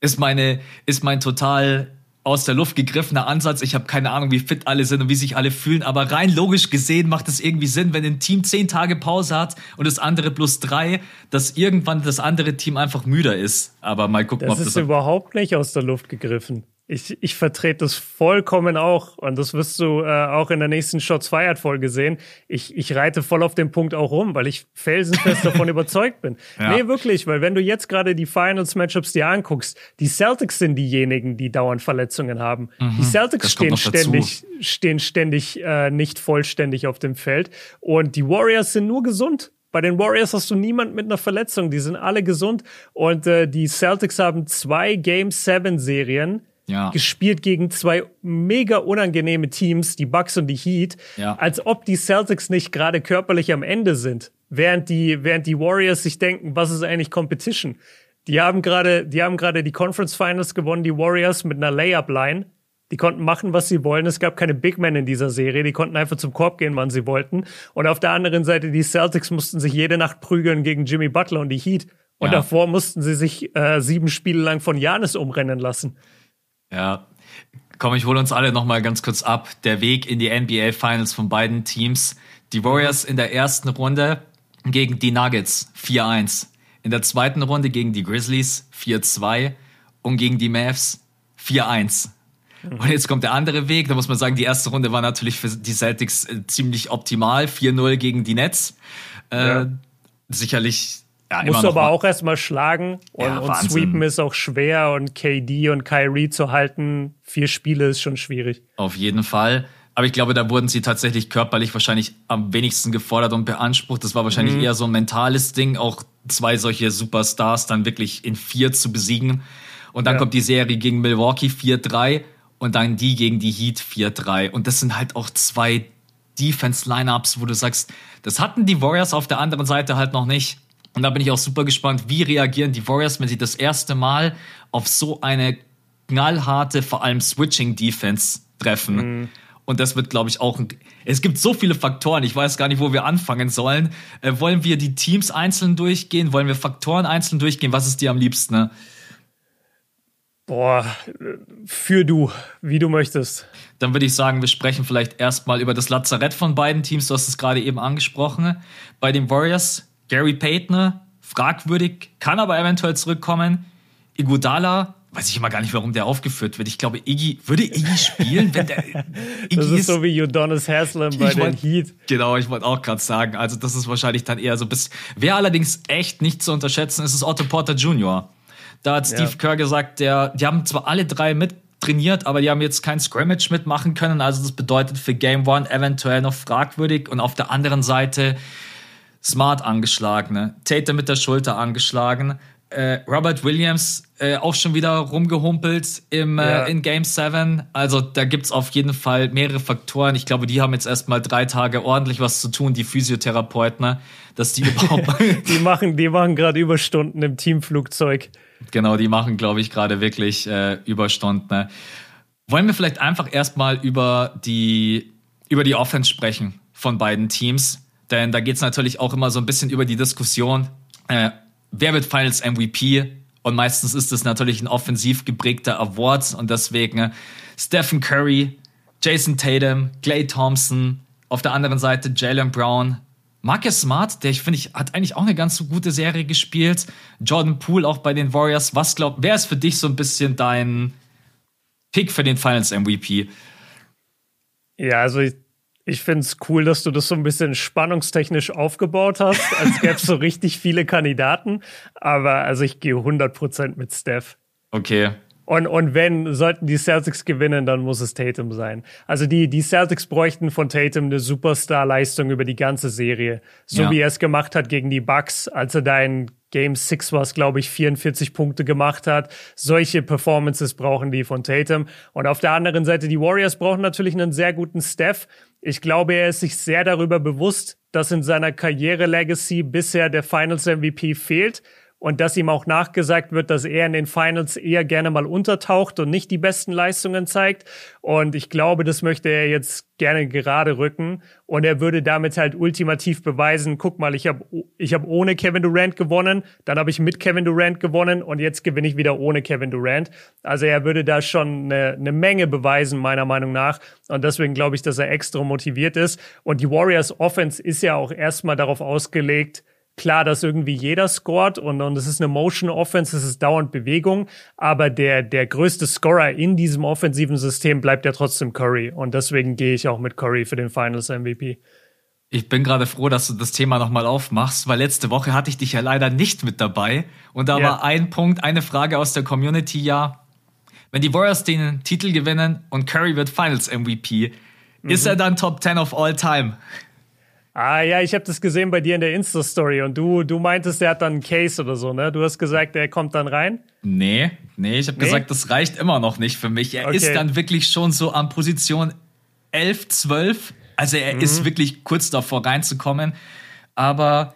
Ist meine, ist mein total aus der Luft gegriffener Ansatz. Ich habe keine Ahnung, wie fit alle sind und wie sich alle fühlen, aber rein logisch gesehen macht es irgendwie Sinn, wenn ein Team zehn Tage Pause hat und das andere plus drei, dass irgendwann das andere Team einfach müder ist. Aber mal gucken, das ob das ist überhaupt nicht aus der Luft gegriffen. Ich, ich vertrete das vollkommen auch und das wirst du äh, auch in der nächsten Shots Fired Folge sehen. Ich, ich reite voll auf den Punkt auch rum, weil ich felsenfest *laughs* davon überzeugt bin. Ja. Nee, wirklich, weil wenn du jetzt gerade die Finals Matchups dir anguckst, die Celtics sind diejenigen, die dauernd Verletzungen haben. Mhm, die Celtics stehen ständig, stehen ständig äh, nicht vollständig auf dem Feld und die Warriors sind nur gesund. Bei den Warriors hast du niemand mit einer Verletzung, die sind alle gesund und äh, die Celtics haben zwei Game 7 Serien ja. gespielt gegen zwei mega unangenehme Teams, die Bucks und die Heat, ja. als ob die Celtics nicht gerade körperlich am Ende sind, während die, während die Warriors sich denken, was ist eigentlich Competition? Die haben gerade, die haben gerade die Conference Finals gewonnen, die Warriors mit einer Layup-Line. Die konnten machen, was sie wollen. Es gab keine Big Men in dieser Serie. Die konnten einfach zum Korb gehen, wann sie wollten. Und auf der anderen Seite, die Celtics mussten sich jede Nacht prügeln gegen Jimmy Butler und die Heat. Und ja. davor mussten sie sich äh, sieben Spiele lang von Janis umrennen lassen. Ja. Komm, ich hole uns alle noch mal ganz kurz ab. Der Weg in die NBA Finals von beiden Teams. Die Warriors in der ersten Runde gegen die Nuggets 4-1. In der zweiten Runde gegen die Grizzlies 4-2 und gegen die Mavs 4-1. Und jetzt kommt der andere Weg. Da muss man sagen, die erste Runde war natürlich für die Celtics äh, ziemlich optimal. 4-0 gegen die Nets. Äh, ja. Sicherlich ja, Musst du aber mal. auch erstmal schlagen und, ja, und sweepen ist auch schwer und KD und Kyrie zu halten, vier Spiele ist schon schwierig. Auf jeden Fall. Aber ich glaube, da wurden sie tatsächlich körperlich wahrscheinlich am wenigsten gefordert und beansprucht. Das war wahrscheinlich mhm. eher so ein mentales Ding, auch zwei solche Superstars dann wirklich in vier zu besiegen. Und dann ja. kommt die Serie gegen Milwaukee 4-3 und dann die gegen die Heat 4-3. Und das sind halt auch zwei Defense-Lineups, wo du sagst, das hatten die Warriors auf der anderen Seite halt noch nicht. Und da bin ich auch super gespannt, wie reagieren die Warriors, wenn sie das erste Mal auf so eine knallharte, vor allem Switching-Defense treffen. Mhm. Und das wird, glaube ich, auch. Ein, es gibt so viele Faktoren. Ich weiß gar nicht, wo wir anfangen sollen. Äh, wollen wir die Teams einzeln durchgehen? Wollen wir Faktoren einzeln durchgehen? Was ist dir am liebsten? Ne? Boah, für du, wie du möchtest. Dann würde ich sagen, wir sprechen vielleicht erstmal über das Lazarett von beiden Teams. Du hast es gerade eben angesprochen. Bei den Warriors, Gary Payton, fragwürdig, kann aber eventuell zurückkommen. Iguodala, weiß ich immer gar nicht, warum der aufgeführt wird. Ich glaube, Iggy, würde Iggy spielen, wenn der. *laughs* Iggy das ist, ist so wie Udonis Haslam bei den Heat. Genau, ich wollte auch gerade sagen. Also, das ist wahrscheinlich dann eher so bis. Wer allerdings echt nicht zu unterschätzen ist, ist Otto Porter Jr. Da hat Steve ja. Kerr gesagt, der, die haben zwar alle drei mit trainiert, aber die haben jetzt kein Scrimmage mitmachen können. Also, das bedeutet für Game One eventuell noch fragwürdig. Und auf der anderen Seite Smart angeschlagen, Tatum mit der Schulter angeschlagen äh, Robert Williams äh, auch schon wieder rumgehumpelt im, äh, ja. in Game 7. Also da gibt es auf jeden Fall mehrere Faktoren. Ich glaube, die haben jetzt erstmal drei Tage ordentlich was zu tun, die Physiotherapeuten, ne? dass die überhaupt. *laughs* die machen, die machen gerade Überstunden im Teamflugzeug. Genau, die machen, glaube ich, gerade wirklich äh, Überstunden. Ne? Wollen wir vielleicht einfach erstmal über die, über die Offense sprechen von beiden Teams? Denn da geht es natürlich auch immer so ein bisschen über die Diskussion. Äh, wer wird Finals MVP? Und meistens ist es natürlich ein offensiv geprägter Award und deswegen äh, Stephen Curry, Jason Tatum, Clay Thompson, auf der anderen Seite Jalen Brown, Marcus Smart, der ich finde, ich hat eigentlich auch eine ganz so gute Serie gespielt. Jordan Poole auch bei den Warriors. Was glaubt, wer ist für dich so ein bisschen dein Pick für den Finals MVP? Ja, also ich, ich finde es cool, dass du das so ein bisschen spannungstechnisch aufgebaut hast, als gäbe es so richtig viele Kandidaten. Aber also ich gehe 100% mit Steph. Okay. Und, und wenn, sollten die Celtics gewinnen, dann muss es Tatum sein. Also die, die Celtics bräuchten von Tatum eine Superstar-Leistung über die ganze Serie. So ja. wie er es gemacht hat gegen die Bucks, als er da in Game 6 war es, glaube ich, 44 Punkte gemacht hat. Solche Performances brauchen die von Tatum. Und auf der anderen Seite, die Warriors brauchen natürlich einen sehr guten Steph. Ich glaube, er ist sich sehr darüber bewusst, dass in seiner Karriere-Legacy bisher der Finals-MVP fehlt und dass ihm auch nachgesagt wird, dass er in den Finals eher gerne mal untertaucht und nicht die besten Leistungen zeigt. Und ich glaube, das möchte er jetzt gerne gerade rücken. Und er würde damit halt ultimativ beweisen, guck mal, ich habe ich hab ohne Kevin Durant gewonnen, dann habe ich mit Kevin Durant gewonnen und jetzt gewinne ich wieder ohne Kevin Durant. Also er würde da schon eine, eine Menge beweisen, meiner Meinung nach. Und deswegen glaube ich, dass er extra motiviert ist. Und die Warriors Offense ist ja auch erstmal darauf ausgelegt, Klar, dass irgendwie jeder scored und, und es ist eine Motion Offense, es ist dauernd Bewegung, aber der, der größte Scorer in diesem offensiven System bleibt ja trotzdem Curry und deswegen gehe ich auch mit Curry für den Finals MVP. Ich bin gerade froh, dass du das Thema nochmal aufmachst, weil letzte Woche hatte ich dich ja leider nicht mit dabei und da yeah. war ein Punkt, eine Frage aus der Community, ja, wenn die Warriors den Titel gewinnen und Curry wird Finals MVP, mhm. ist er dann Top 10 of all time? Ah ja, ich habe das gesehen bei dir in der Insta-Story und du, du meintest, der hat dann einen Case oder so, ne? Du hast gesagt, der kommt dann rein? Nee, nee, ich habe nee? gesagt, das reicht immer noch nicht für mich. Er okay. ist dann wirklich schon so an Position 11, 12. Also er mhm. ist wirklich kurz davor reinzukommen. Aber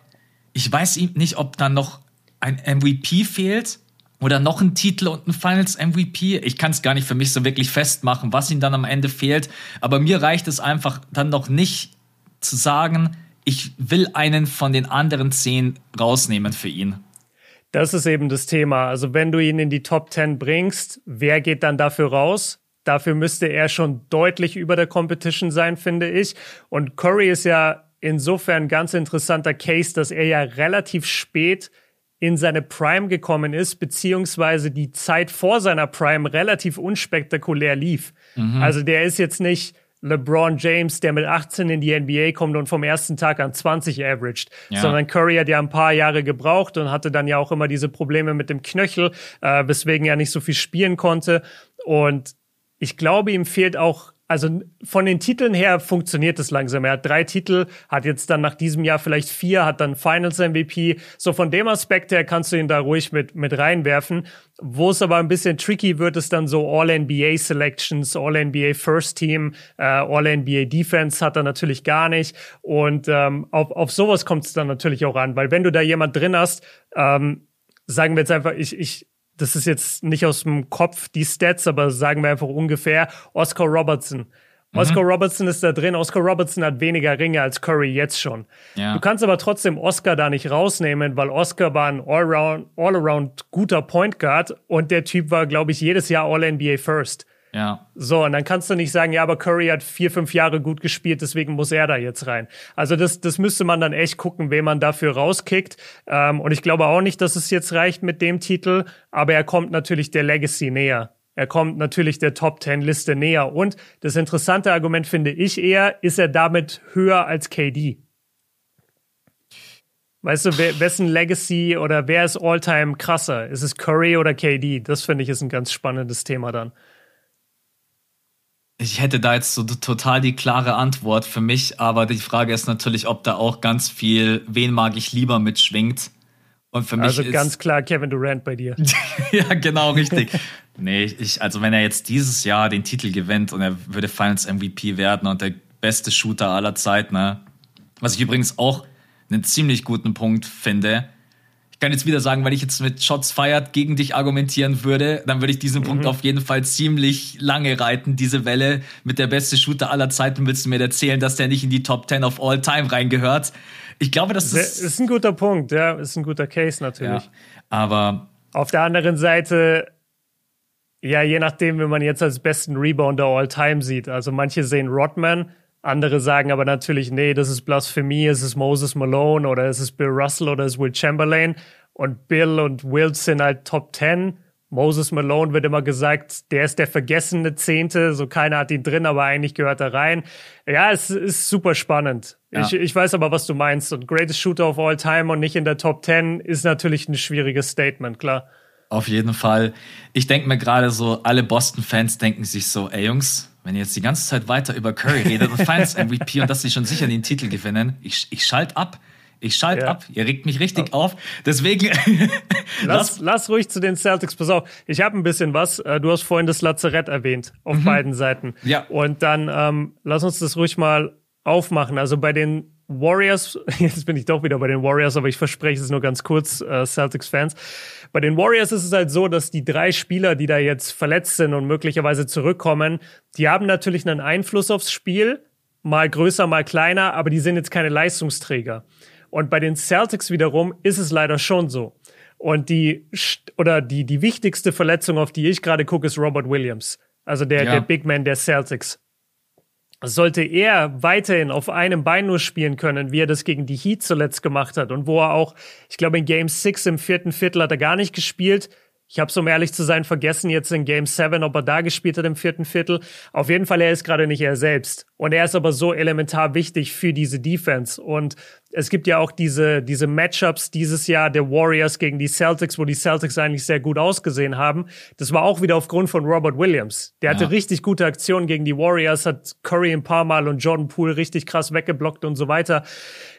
ich weiß nicht, ob dann noch ein MVP fehlt oder noch ein Titel und ein Finals MVP. Ich kann es gar nicht für mich so wirklich festmachen, was ihm dann am Ende fehlt. Aber mir reicht es einfach dann noch nicht zu sagen, ich will einen von den anderen zehn rausnehmen für ihn. Das ist eben das Thema. Also wenn du ihn in die Top 10 bringst, wer geht dann dafür raus? Dafür müsste er schon deutlich über der Competition sein, finde ich. Und Curry ist ja insofern ein ganz interessanter Case, dass er ja relativ spät in seine Prime gekommen ist, beziehungsweise die Zeit vor seiner Prime relativ unspektakulär lief. Mhm. Also der ist jetzt nicht LeBron James, der mit 18 in die NBA kommt und vom ersten Tag an 20 averaged, ja. sondern Curry hat ja ein paar Jahre gebraucht und hatte dann ja auch immer diese Probleme mit dem Knöchel, äh, weswegen er nicht so viel spielen konnte. Und ich glaube, ihm fehlt auch also von den Titeln her funktioniert es langsam. Er hat drei Titel, hat jetzt dann nach diesem Jahr vielleicht vier, hat dann Finals MVP. So von dem Aspekt her kannst du ihn da ruhig mit, mit reinwerfen. Wo es aber ein bisschen tricky wird, ist dann so All-NBA Selections, All-NBA First Team, äh, All-NBA Defense hat er natürlich gar nicht. Und ähm, auf, auf sowas kommt es dann natürlich auch an, weil wenn du da jemand drin hast, ähm, sagen wir jetzt einfach, ich, ich das ist jetzt nicht aus dem Kopf die Stats, aber sagen wir einfach ungefähr, Oscar Robertson. Mhm. Oscar Robertson ist da drin. Oscar Robertson hat weniger Ringe als Curry jetzt schon. Ja. Du kannst aber trotzdem Oscar da nicht rausnehmen, weil Oscar war ein Allround, All-Around guter Point Guard und der Typ war, glaube ich, jedes Jahr All-NBA First. Ja. So, und dann kannst du nicht sagen, ja, aber Curry hat vier, fünf Jahre gut gespielt, deswegen muss er da jetzt rein. Also das, das müsste man dann echt gucken, wen man dafür rauskickt. Ähm, und ich glaube auch nicht, dass es jetzt reicht mit dem Titel, aber er kommt natürlich der Legacy näher. Er kommt natürlich der Top Ten Liste näher. Und das interessante Argument finde ich eher, ist er damit höher als KD? Weißt du, wessen Legacy oder wer ist Alltime krasser? Ist es Curry oder KD? Das finde ich ist ein ganz spannendes Thema dann ich hätte da jetzt so total die klare Antwort für mich, aber die Frage ist natürlich, ob da auch ganz viel, wen mag ich lieber mitschwingt. Und für mich also ganz klar Kevin Durant bei dir. *laughs* ja, genau, richtig. nee, ich, also wenn er jetzt dieses Jahr den Titel gewinnt und er würde Finals MVP werden und der beste Shooter aller Zeiten, ne? Was ich übrigens auch einen ziemlich guten Punkt finde, kann jetzt wieder sagen, wenn ich jetzt mit Shots feiert gegen dich argumentieren würde, dann würde ich diesen mhm. Punkt auf jeden Fall ziemlich lange reiten, diese Welle mit der beste Shooter aller Zeiten. Willst du mir erzählen, dass der nicht in die Top 10 of all time reingehört? Ich glaube, das ist. Ist ein guter Punkt, ja, ist ein guter Case natürlich. Ja, aber. Auf der anderen Seite, ja, je nachdem, wie man jetzt als besten Rebounder all time sieht. Also manche sehen Rodman, andere sagen aber natürlich, nee, das ist Blasphemie, es ist Moses Malone oder es ist Bill Russell oder es ist Will Chamberlain. Und Bill und Will sind halt Top 10. Moses Malone wird immer gesagt, der ist der vergessene Zehnte, so keiner hat ihn drin, aber eigentlich gehört er rein. Ja, es ist super spannend. Ja. Ich, ich weiß aber, was du meinst. Und Greatest Shooter of All Time und nicht in der Top 10 ist natürlich ein schwieriges Statement, klar. Auf jeden Fall. Ich denke mir gerade so, alle Boston-Fans denken sich so, ey Jungs, wenn ihr jetzt die ganze Zeit weiter über Curry redet und Finals MVP und *laughs* dass sie schon sicher den Titel gewinnen, ich, ich schalte ab. Ich schalte ja. ab. Ihr regt mich richtig auf. Deswegen. *laughs* lass, lass ruhig zu den Celtics. Pass auf. Ich habe ein bisschen was. Äh, du hast vorhin das Lazarett erwähnt. Auf mhm. beiden Seiten. Ja. Und dann ähm, lass uns das ruhig mal aufmachen. Also bei den Warriors, *laughs* jetzt bin ich doch wieder bei den Warriors, aber ich verspreche es nur ganz kurz, äh, Celtics-Fans. Bei den Warriors ist es halt so, dass die drei Spieler, die da jetzt verletzt sind und möglicherweise zurückkommen, die haben natürlich einen Einfluss aufs Spiel, mal größer, mal kleiner, aber die sind jetzt keine Leistungsträger. Und bei den Celtics wiederum ist es leider schon so. Und die, oder die, die wichtigste Verletzung, auf die ich gerade gucke, ist Robert Williams. Also der, ja. der Big Man der Celtics. Sollte er weiterhin auf einem Bein nur spielen können, wie er das gegen die Heat zuletzt gemacht hat und wo er auch, ich glaube, in Game 6 im vierten Viertel hat er gar nicht gespielt, ich habe es, um ehrlich zu sein, vergessen jetzt in Game 7, ob er da gespielt hat im vierten Viertel. Auf jeden Fall, er ist gerade nicht er selbst. Und er ist aber so elementar wichtig für diese Defense. Und es gibt ja auch diese, diese Matchups dieses Jahr der Warriors gegen die Celtics, wo die Celtics eigentlich sehr gut ausgesehen haben. Das war auch wieder aufgrund von Robert Williams. Der hatte ja. richtig gute Aktionen gegen die Warriors, hat Curry ein paar Mal und Jordan Poole richtig krass weggeblockt und so weiter.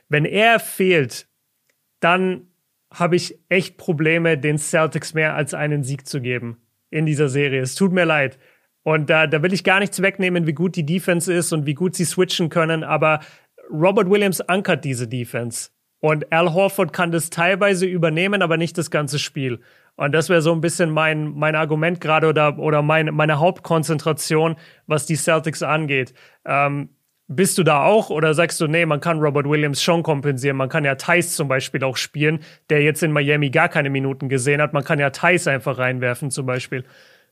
Wenn er fehlt, dann habe ich echt Probleme, den Celtics mehr als einen Sieg zu geben in dieser Serie. Es tut mir leid. Und da, da will ich gar nichts wegnehmen, wie gut die Defense ist und wie gut sie switchen können. Aber Robert Williams ankert diese Defense. Und Al Horford kann das teilweise übernehmen, aber nicht das ganze Spiel. Und das wäre so ein bisschen mein, mein Argument gerade oder, oder mein, meine Hauptkonzentration, was die Celtics angeht. Ähm, bist du da auch oder sagst du, nee, man kann Robert Williams schon kompensieren? Man kann ja Thais zum Beispiel auch spielen, der jetzt in Miami gar keine Minuten gesehen hat. Man kann ja Thais einfach reinwerfen zum Beispiel.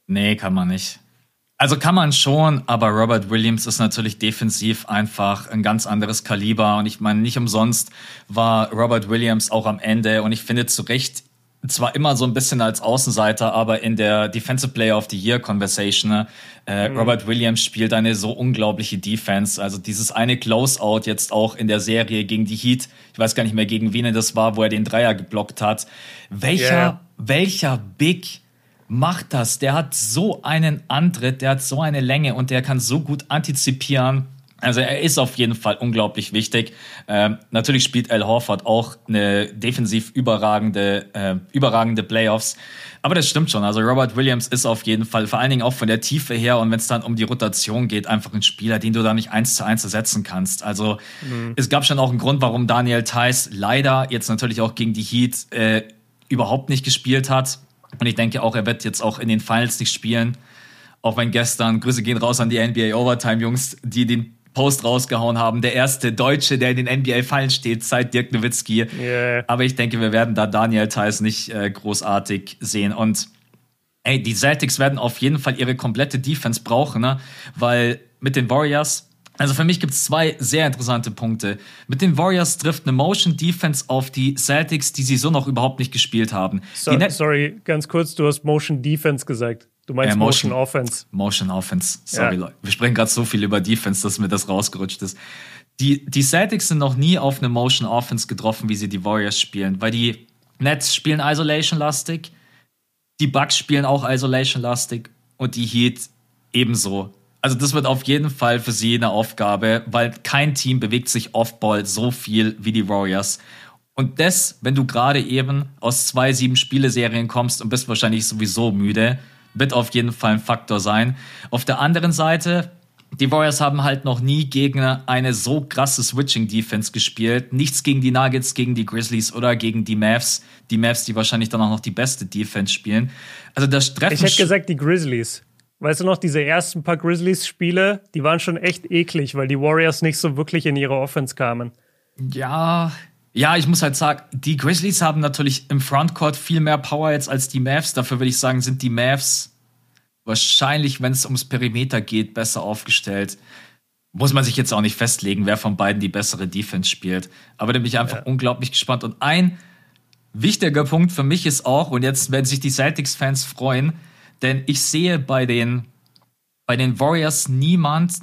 Nee, kann man nicht. Also kann man schon, aber Robert Williams ist natürlich defensiv einfach ein ganz anderes Kaliber. Und ich meine, nicht umsonst war Robert Williams auch am Ende und ich finde zu Recht zwar immer so ein bisschen als Außenseiter, aber in der Defensive Player of the Year Conversation, äh, mhm. Robert Williams spielt eine so unglaubliche Defense. Also dieses eine Closeout jetzt auch in der Serie gegen die Heat, ich weiß gar nicht mehr gegen wen das war, wo er den Dreier geblockt hat. Welcher, yeah. welcher Big macht das? Der hat so einen Antritt, der hat so eine Länge und der kann so gut antizipieren also er ist auf jeden Fall unglaublich wichtig. Ähm, natürlich spielt Al Horford auch eine defensiv überragende, äh, überragende Playoffs. Aber das stimmt schon. Also Robert Williams ist auf jeden Fall, vor allen Dingen auch von der Tiefe her und wenn es dann um die Rotation geht, einfach ein Spieler, den du da nicht eins zu eins ersetzen kannst. Also mhm. es gab schon auch einen Grund, warum Daniel Theiss leider jetzt natürlich auch gegen die Heat äh, überhaupt nicht gespielt hat. Und ich denke auch, er wird jetzt auch in den Finals nicht spielen. Auch wenn gestern, Grüße gehen raus an die NBA Overtime Jungs, die den Post rausgehauen haben. Der erste Deutsche, der in den NBA-Fallen steht, seit Dirk Nowitzki. Yeah. Aber ich denke, wir werden da Daniel Theiss nicht äh, großartig sehen. Und ey, die Celtics werden auf jeden Fall ihre komplette Defense brauchen, ne? weil mit den Warriors also für mich gibt es zwei sehr interessante Punkte. Mit den Warriors trifft eine Motion Defense auf die Celtics, die sie so noch überhaupt nicht gespielt haben. So, sorry, ganz kurz, du hast Motion Defense gesagt. Du meinst äh, Motion, Motion, Offense. Motion Offense. Sorry, ja. Leute. Wir sprechen gerade so viel über Defense, dass mir das rausgerutscht ist. Die, die Celtics sind noch nie auf eine Motion Offense getroffen, wie sie die Warriors spielen, weil die Nets spielen Isolation-lastig, die Bucks spielen auch Isolation-lastig und die Heat ebenso. Also das wird auf jeden Fall für sie eine Aufgabe, weil kein Team bewegt sich off-ball so viel wie die Warriors. Und das, wenn du gerade eben aus zwei sieben Spieleserien kommst und bist wahrscheinlich sowieso müde, wird auf jeden Fall ein Faktor sein. Auf der anderen Seite, die Warriors haben halt noch nie gegen eine so krasse Switching-Defense gespielt. Nichts gegen die Nuggets, gegen die Grizzlies oder gegen die Mavs. Die Mavs, die wahrscheinlich dann auch noch die beste Defense spielen. Also das Treffen. Ich hätte gesagt, die Grizzlies. Weißt du noch, diese ersten paar Grizzlies-Spiele, die waren schon echt eklig, weil die Warriors nicht so wirklich in ihre Offense kamen. Ja, ja, ich muss halt sagen, die Grizzlies haben natürlich im Frontcourt viel mehr Power jetzt als die Mavs. Dafür würde ich sagen, sind die Mavs wahrscheinlich, wenn es ums Perimeter geht, besser aufgestellt. Muss man sich jetzt auch nicht festlegen, wer von beiden die bessere Defense spielt. Aber da bin ich einfach ja. unglaublich gespannt. Und ein wichtiger Punkt für mich ist auch, und jetzt werden sich die Celtics-Fans freuen, denn ich sehe bei den, bei den Warriors niemand,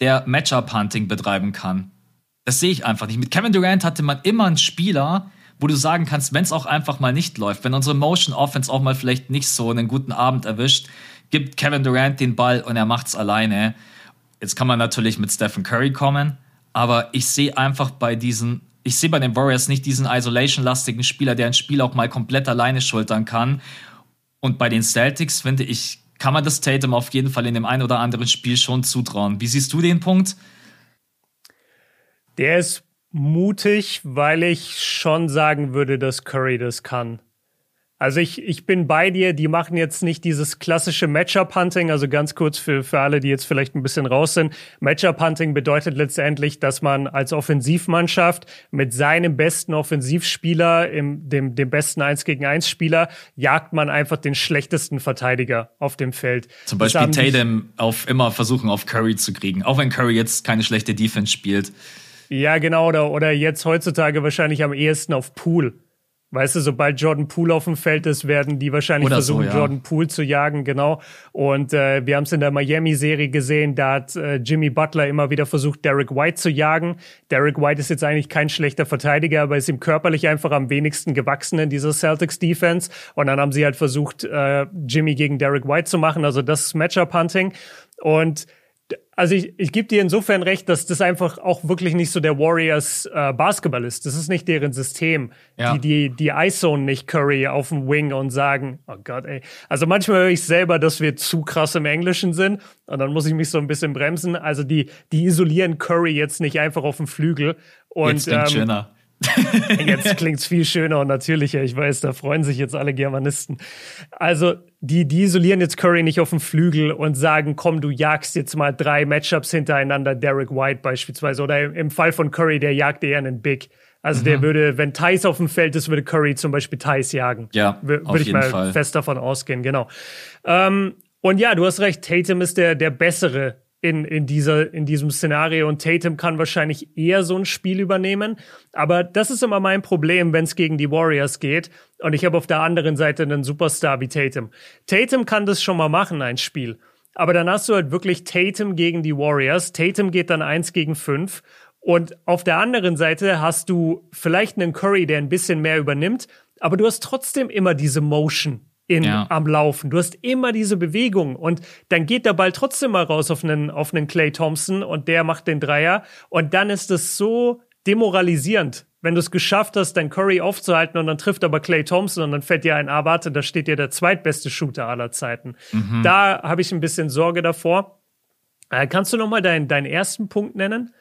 der Matchup-Hunting betreiben kann. Das sehe ich einfach nicht. Mit Kevin Durant hatte man immer einen Spieler, wo du sagen kannst, wenn es auch einfach mal nicht läuft, wenn unsere Motion Offense auch mal vielleicht nicht so einen guten Abend erwischt, gibt Kevin Durant den Ball und er macht's alleine. Jetzt kann man natürlich mit Stephen Curry kommen, aber ich sehe einfach bei diesen, ich sehe bei den Warriors nicht diesen isolation-lastigen Spieler, der ein Spiel auch mal komplett alleine schultern kann und bei den Celtics finde ich, kann man das Tatum auf jeden Fall in dem einen oder anderen Spiel schon zutrauen. Wie siehst du den Punkt? Der ist mutig, weil ich schon sagen würde, dass Curry das kann. Also ich, ich bin bei dir, die machen jetzt nicht dieses klassische Matchup-Hunting, also ganz kurz für, für alle, die jetzt vielleicht ein bisschen raus sind. Matchup-Hunting bedeutet letztendlich, dass man als Offensivmannschaft mit seinem besten Offensivspieler, im, dem, dem besten 1 gegen 1 Spieler, jagt man einfach den schlechtesten Verteidiger auf dem Feld. Zum Beispiel Tatum auf immer versuchen, auf Curry zu kriegen, auch wenn Curry jetzt keine schlechte Defense spielt. Ja, genau, oder, oder jetzt heutzutage wahrscheinlich am ehesten auf Pool. Weißt du, sobald Jordan Poole auf dem Feld ist, werden die wahrscheinlich Oder versuchen, so, ja. Jordan Poole zu jagen, genau. Und äh, wir haben es in der Miami-Serie gesehen, da hat äh, Jimmy Butler immer wieder versucht, Derek White zu jagen. Derek White ist jetzt eigentlich kein schlechter Verteidiger, aber ist ihm körperlich einfach am wenigsten gewachsen in dieser Celtics-Defense. Und dann haben sie halt versucht, äh, Jimmy gegen Derek White zu machen. Also das ist Matchup-Hunting. Und also ich, ich gebe dir insofern recht, dass das einfach auch wirklich nicht so der Warriors äh, Basketball ist. Das ist nicht deren System. Ja. Die, die, die Ice-Zone nicht Curry auf dem Wing und sagen, oh Gott, ey. Also manchmal höre ich selber, dass wir zu krass im Englischen sind und dann muss ich mich so ein bisschen bremsen. Also die, die isolieren Curry jetzt nicht einfach auf dem Flügel. Und, jetzt ähm, schöner. *laughs* Jetzt klingt's viel schöner und natürlicher. Ich weiß, da freuen sich jetzt alle Germanisten. Also, die, die isolieren jetzt Curry nicht auf dem Flügel und sagen, komm, du jagst jetzt mal drei Matchups hintereinander, Derek White beispielsweise. Oder im Fall von Curry, der jagt eher einen Big. Also mhm. der würde, wenn Thais auf dem Feld ist, würde Curry zum Beispiel Thais jagen. Ja, w würde ich mal Fall. fest davon ausgehen, genau. Ähm, und ja, du hast recht, Tatum ist der, der bessere in, in, dieser, in diesem Szenario und Tatum kann wahrscheinlich eher so ein Spiel übernehmen. Aber das ist immer mein Problem, wenn es gegen die Warriors geht. Und ich habe auf der anderen Seite einen Superstar wie Tatum. Tatum kann das schon mal machen, ein Spiel. Aber dann hast du halt wirklich Tatum gegen die Warriors. Tatum geht dann eins gegen fünf. Und auf der anderen Seite hast du vielleicht einen Curry, der ein bisschen mehr übernimmt. Aber du hast trotzdem immer diese Motion in, ja. am Laufen. Du hast immer diese Bewegung und dann geht der Ball trotzdem mal raus auf einen, auf einen Clay Thompson und der macht den Dreier und dann ist es so demoralisierend, wenn du es geschafft hast, dein Curry aufzuhalten und dann trifft aber Clay Thompson und dann fällt dir ein, ah, warte, da steht dir der zweitbeste Shooter aller Zeiten. Mhm. Da habe ich ein bisschen Sorge davor. Äh, kannst du noch mal deinen, deinen ersten Punkt nennen?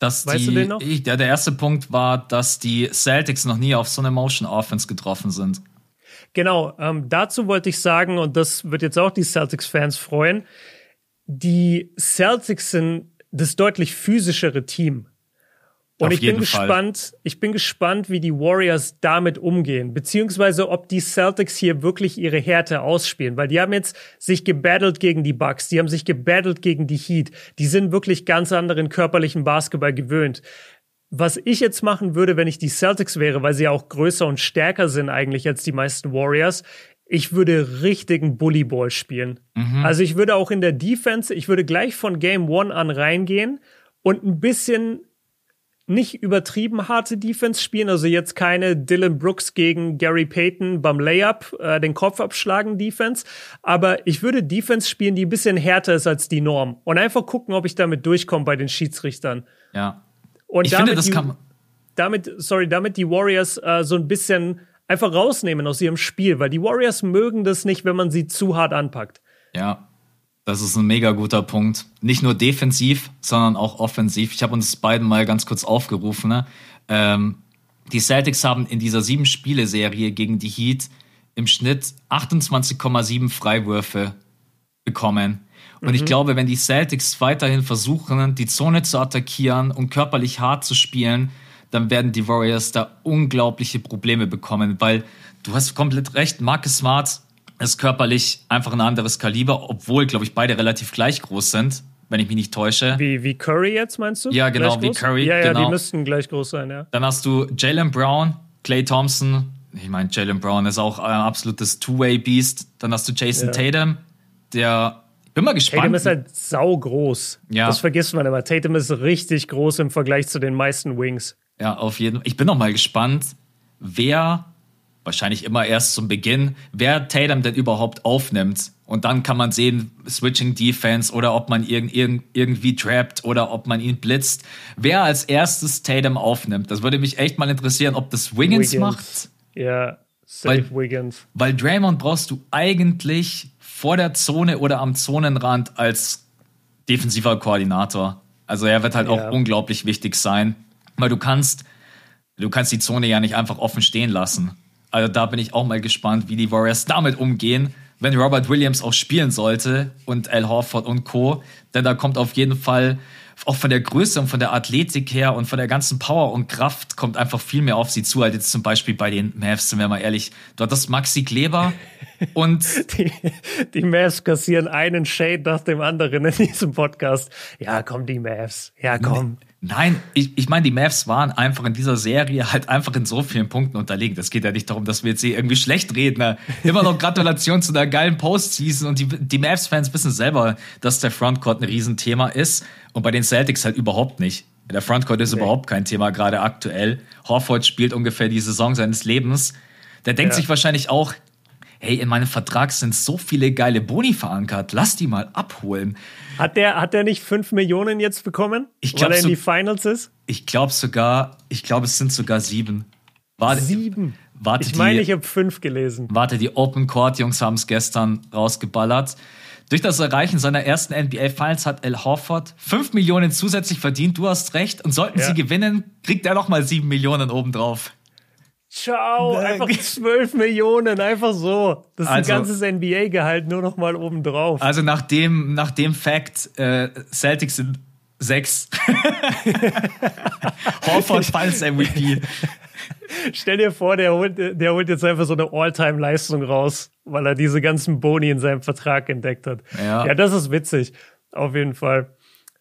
Dass weißt die, du den noch? Ich, ja, der erste Punkt war, dass die Celtics noch nie auf so eine Motion Offense getroffen sind. Genau, ähm, dazu wollte ich sagen, und das wird jetzt auch die Celtics-Fans freuen, die Celtics sind das deutlich physischere Team. Und Auf ich bin gespannt, Fall. ich bin gespannt, wie die Warriors damit umgehen, beziehungsweise ob die Celtics hier wirklich ihre Härte ausspielen, weil die haben jetzt sich gebattelt gegen die Bucks, die haben sich gebattelt gegen die Heat, die sind wirklich ganz anderen körperlichen Basketball gewöhnt. Was ich jetzt machen würde, wenn ich die Celtics wäre, weil sie ja auch größer und stärker sind eigentlich als die meisten Warriors, ich würde richtigen Bullyball spielen. Mhm. Also ich würde auch in der Defense, ich würde gleich von Game One an reingehen und ein bisschen nicht übertrieben harte Defense spielen, also jetzt keine Dylan Brooks gegen Gary Payton beim Layup, äh, den Kopf abschlagen Defense, aber ich würde Defense spielen, die ein bisschen härter ist als die Norm und einfach gucken, ob ich damit durchkomme bei den Schiedsrichtern. Ja. Und ich damit finde, das die, kann damit, sorry, damit die Warriors äh, so ein bisschen einfach rausnehmen aus ihrem Spiel, weil die Warriors mögen das nicht, wenn man sie zu hart anpackt. Ja, das ist ein mega guter Punkt. Nicht nur defensiv, sondern auch offensiv. Ich habe uns beiden mal ganz kurz aufgerufen. Ne? Ähm, die Celtics haben in dieser sieben Spiele Serie gegen die Heat im Schnitt 28,7 Freiwürfe bekommen. Und mhm. ich glaube, wenn die Celtics weiterhin versuchen, die Zone zu attackieren und körperlich hart zu spielen, dann werden die Warriors da unglaubliche Probleme bekommen, weil du hast komplett recht, Marcus Smart ist körperlich einfach ein anderes Kaliber, obwohl, glaube ich, beide relativ gleich groß sind, wenn ich mich nicht täusche. Wie, wie Curry jetzt, meinst du? Ja, genau, wie Curry. Ja, ja, genau. die müssten gleich groß sein, ja. Dann hast du Jalen Brown, Clay Thompson. Ich meine, Jalen Brown ist auch ein absolutes Two-Way-Beast. Dann hast du Jason ja. Tatum, der bin mal gespannt. Tatum ist halt saugroß. Ja. Das vergisst man immer. Tatum ist richtig groß im Vergleich zu den meisten Wings. Ja, auf jeden Fall. Ich bin noch mal gespannt, wer wahrscheinlich immer erst zum Beginn, wer Tatum denn überhaupt aufnimmt. Und dann kann man sehen, Switching Defense oder ob man irg irg irgendwie trappt oder ob man ihn blitzt. Wer als erstes Tatum aufnimmt, das würde mich echt mal interessieren, ob das Wiggins, Wiggins. macht. Ja, safe weil, Wiggins. Weil Draymond brauchst du eigentlich vor der Zone oder am Zonenrand als defensiver Koordinator. Also er wird halt ja. auch unglaublich wichtig sein, weil du kannst, du kannst die Zone ja nicht einfach offen stehen lassen. Also da bin ich auch mal gespannt, wie die Warriors damit umgehen, wenn Robert Williams auch spielen sollte und Al Horford und Co. Denn da kommt auf jeden Fall auch von der Größe und von der Athletik her und von der ganzen Power und Kraft kommt einfach viel mehr auf sie zu, als jetzt zum Beispiel bei den Mavs, sind wir mal ehrlich. Dort ist Maxi Kleber *laughs* und die, die Mavs kassieren einen Shade nach dem anderen in diesem Podcast. Ja, komm, die Mavs. Ja, komm. Nein, ich, ich meine, die Mavs waren einfach in dieser Serie halt einfach in so vielen Punkten unterlegen. Das geht ja nicht darum, dass wir jetzt hier irgendwie schlecht reden. Ne? Immer noch Gratulation *laughs* zu einer geilen Postseason und die, die Mavs-Fans wissen selber, dass der Frontcourt ein Riesenthema ist und bei den Celtics halt überhaupt nicht. Der Frontcourt ist nee. überhaupt kein Thema gerade aktuell. Horford spielt ungefähr die Saison seines Lebens. Der denkt ja. sich wahrscheinlich auch, hey, in meinem Vertrag sind so viele geile Boni verankert, lass die mal abholen. Hat der, hat der nicht 5 Millionen jetzt bekommen, ich glaub, weil er in die Finals ist? Ich glaube sogar, ich glaube, es sind sogar sieben. Warte, sieben? Warte ich meine, ich habe fünf gelesen. Warte, die Open Court Jungs haben es gestern rausgeballert. Durch das Erreichen seiner ersten NBA Finals hat Al Horford 5 Millionen zusätzlich verdient. Du hast recht. Und sollten ja. sie gewinnen, kriegt er noch mal 7 Millionen obendrauf. Ciao, einfach 12 Millionen, einfach so. Das ist also, ein ganzes NBA-Gehalt nur noch mal obendrauf. Also nach dem, nach dem Fact, äh, Celtics sind sechs. *laughs* Horford Finals MVP. Stell dir vor, der holt, der holt jetzt einfach so eine All-Time-Leistung raus, weil er diese ganzen Boni in seinem Vertrag entdeckt hat. Ja, ja das ist witzig. Auf jeden Fall.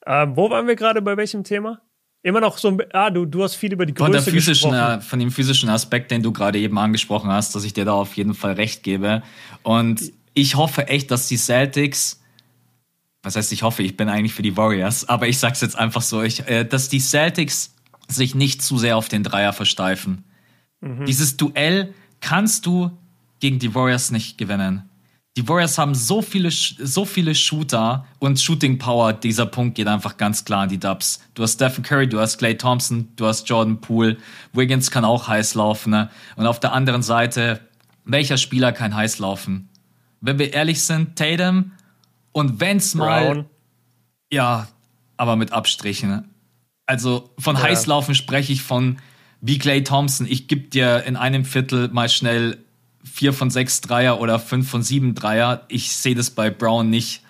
Ähm, wo waren wir gerade bei welchem Thema? Immer noch so ein, ah, du, du hast viel über die Größe von physischen, gesprochen. Von dem physischen Aspekt, den du gerade eben angesprochen hast, dass ich dir da auf jeden Fall recht gebe. Und ich hoffe echt, dass die Celtics, was heißt ich hoffe, ich bin eigentlich für die Warriors, aber ich sag's jetzt einfach so, ich, äh, dass die Celtics sich nicht zu sehr auf den Dreier versteifen. Mhm. Dieses Duell kannst du gegen die Warriors nicht gewinnen. Die Warriors haben so viele, so viele Shooter und Shooting Power. Dieser Punkt geht einfach ganz klar an die Dubs. Du hast Stephen Curry, du hast Clay Thompson, du hast Jordan Poole. Wiggins kann auch heiß laufen. Ne? Und auf der anderen Seite, welcher Spieler kann heiß laufen? Wenn wir ehrlich sind, Tatum. Und wenn's mal, ja, aber mit Abstrichen. Also von ja. Heißlaufen spreche ich von wie Clay Thompson. Ich gebe dir in einem Viertel mal schnell vier von sechs Dreier oder fünf von sieben Dreier. Ich sehe das bei Brown nicht.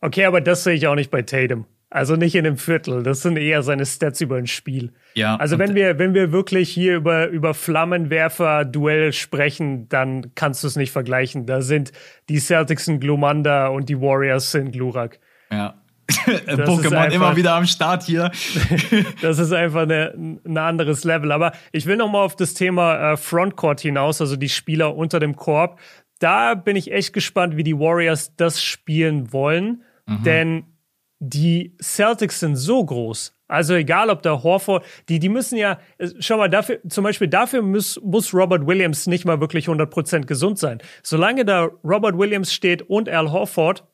Okay, aber das sehe ich auch nicht bei Tatum. Also nicht in einem Viertel. Das sind eher seine Stats über ein Spiel. Ja. Also wenn wir, wenn wir wirklich hier über, über Flammenwerfer-Duell sprechen, dann kannst du es nicht vergleichen. Da sind die Celtics ein Glumanda und die Warriors sind Glurak. Ja. *laughs* Pokémon einfach, immer wieder am Start hier. *laughs* das ist einfach ein anderes Level. Aber ich will noch mal auf das Thema äh, Frontcourt hinaus, also die Spieler unter dem Korb. Da bin ich echt gespannt, wie die Warriors das spielen wollen. Mhm. Denn die Celtics sind so groß. Also egal, ob der Horford, die, die müssen ja, schau mal, dafür, zum Beispiel dafür muss, muss Robert Williams nicht mal wirklich 100% gesund sein. Solange da Robert Williams steht und Al Horford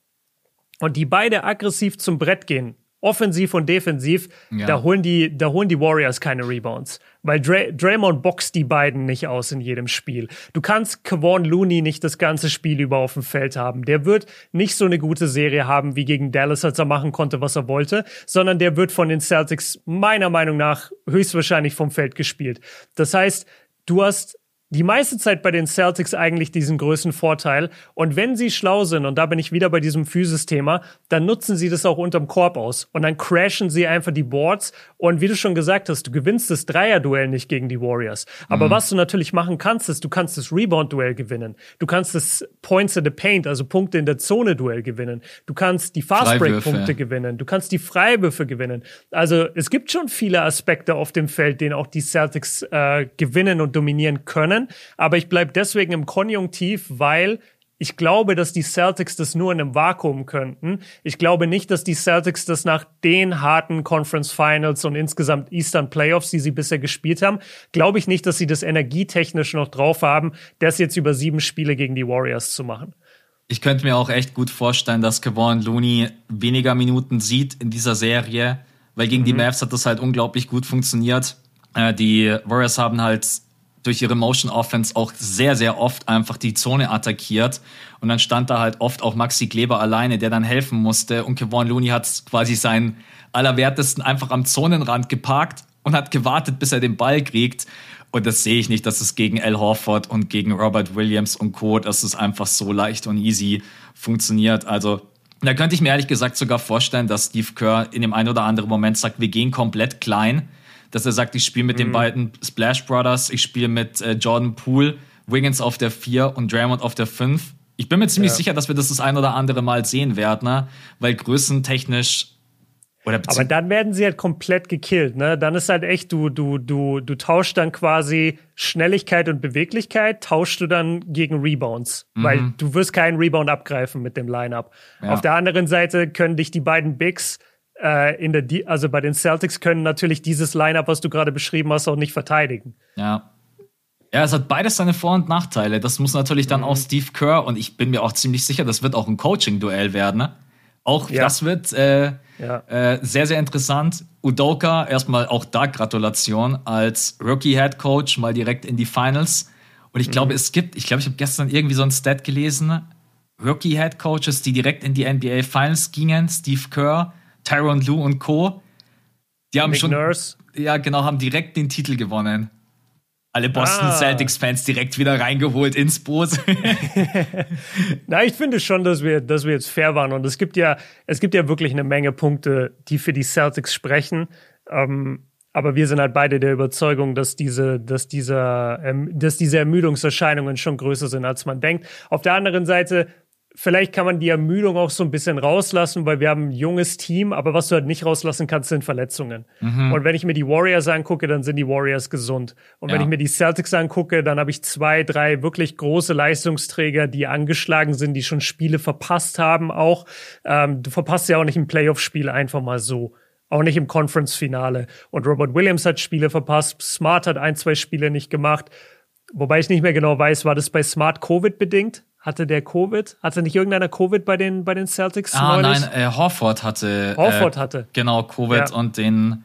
und die beide aggressiv zum Brett gehen, offensiv und defensiv, ja. da, holen die, da holen die Warriors keine Rebounds. Weil Dray Draymond boxt die beiden nicht aus in jedem Spiel. Du kannst Kevon Looney nicht das ganze Spiel über auf dem Feld haben. Der wird nicht so eine gute Serie haben wie gegen Dallas, als er machen konnte, was er wollte, sondern der wird von den Celtics meiner Meinung nach höchstwahrscheinlich vom Feld gespielt. Das heißt, du hast die meiste Zeit bei den Celtics eigentlich diesen größten Vorteil. Und wenn sie schlau sind, und da bin ich wieder bei diesem Physis-Thema, dann nutzen sie das auch unterm Korb aus. Und dann crashen sie einfach die Boards. Und wie du schon gesagt hast, du gewinnst das Dreier-Duell nicht gegen die Warriors. Aber mhm. was du natürlich machen kannst, ist, du kannst das Rebound-Duell gewinnen. Du kannst das Points in the Paint, also Punkte in der Zone-Duell gewinnen. Du kannst die Fast-Break-Punkte gewinnen. Du kannst die Freiwürfe gewinnen. Also es gibt schon viele Aspekte auf dem Feld, den auch die Celtics äh, gewinnen und dominieren können sein. Aber ich bleibe deswegen im Konjunktiv, weil ich glaube, dass die Celtics das nur in einem Vakuum könnten. Ich glaube nicht, dass die Celtics das nach den harten Conference Finals und insgesamt Eastern Playoffs, die sie bisher gespielt haben, glaube ich nicht, dass sie das energietechnisch noch drauf haben, das jetzt über sieben Spiele gegen die Warriors zu machen. Ich könnte mir auch echt gut vorstellen, dass Kevon Looney weniger Minuten sieht in dieser Serie, weil gegen mhm. die Mavs hat das halt unglaublich gut funktioniert. Äh, die Warriors haben halt durch ihre Motion Offense auch sehr, sehr oft einfach die Zone attackiert. Und dann stand da halt oft auch Maxi Kleber alleine, der dann helfen musste. Und Kevon Looney hat quasi seinen Allerwertesten einfach am Zonenrand geparkt und hat gewartet, bis er den Ball kriegt. Und das sehe ich nicht, dass es gegen Al Horford und gegen Robert Williams und Co., dass es einfach so leicht und easy funktioniert. Also da könnte ich mir ehrlich gesagt sogar vorstellen, dass Steve Kerr in dem einen oder anderen Moment sagt, wir gehen komplett klein dass er sagt, ich spiele mit mhm. den beiden Splash Brothers, ich spiele mit äh, Jordan Poole, Wiggins auf der 4 und Draymond auf der 5. Ich bin mir ziemlich ja. sicher, dass wir das das ein oder andere Mal sehen werden, ne? weil größentechnisch oder Aber dann werden sie halt komplett gekillt, ne? Dann ist halt echt, du, du, du, du tauschst dann quasi Schnelligkeit und Beweglichkeit, tauschst du dann gegen Rebounds. Mhm. Weil du wirst keinen Rebound abgreifen mit dem Lineup. Ja. Auf der anderen Seite können dich die beiden Bigs äh, in der, also bei den Celtics können natürlich dieses Lineup, was du gerade beschrieben hast, auch nicht verteidigen. Ja. Ja, es hat beides seine Vor- und Nachteile. Das muss natürlich dann mhm. auch Steve Kerr und ich bin mir auch ziemlich sicher, das wird auch ein Coaching-Duell werden. Ne? Auch ja. das wird äh, ja. äh, sehr, sehr interessant. Udoka, erstmal auch da Gratulation als Rookie-Head Coach mal direkt in die Finals. Und ich glaube, mhm. es gibt, ich glaube, ich habe gestern irgendwie so ein Stat gelesen, Rookie-Head Coaches, die direkt in die NBA Finals gingen, Steve Kerr, Tyron Lue und Co. Die haben Nick schon. Nurse. Ja, genau, haben direkt den Titel gewonnen. Alle Boston ah. Celtics-Fans direkt wieder reingeholt ins Boot. *laughs* Na, ich finde schon, dass wir, dass wir jetzt fair waren. Und es gibt ja, es gibt ja wirklich eine Menge Punkte, die für die Celtics sprechen. Ähm, aber wir sind halt beide der Überzeugung, dass diese, dass dieser, ähm, dass diese Ermüdungserscheinungen schon größer sind, als man denkt. Auf der anderen Seite vielleicht kann man die Ermüdung auch so ein bisschen rauslassen, weil wir haben ein junges Team, aber was du halt nicht rauslassen kannst, sind Verletzungen. Mhm. Und wenn ich mir die Warriors angucke, dann sind die Warriors gesund. Und ja. wenn ich mir die Celtics angucke, dann habe ich zwei, drei wirklich große Leistungsträger, die angeschlagen sind, die schon Spiele verpasst haben auch. Ähm, du verpasst ja auch nicht ein Playoff-Spiel einfach mal so. Auch nicht im Conference-Finale. Und Robert Williams hat Spiele verpasst. Smart hat ein, zwei Spiele nicht gemacht. Wobei ich nicht mehr genau weiß, war das bei Smart Covid bedingt? Hatte der Covid? Hatte nicht irgendeiner Covid bei den, bei den Celtics? Ah, neulich? nein, äh, Horford hatte. Horford äh, hatte. Genau, Covid ja. und den.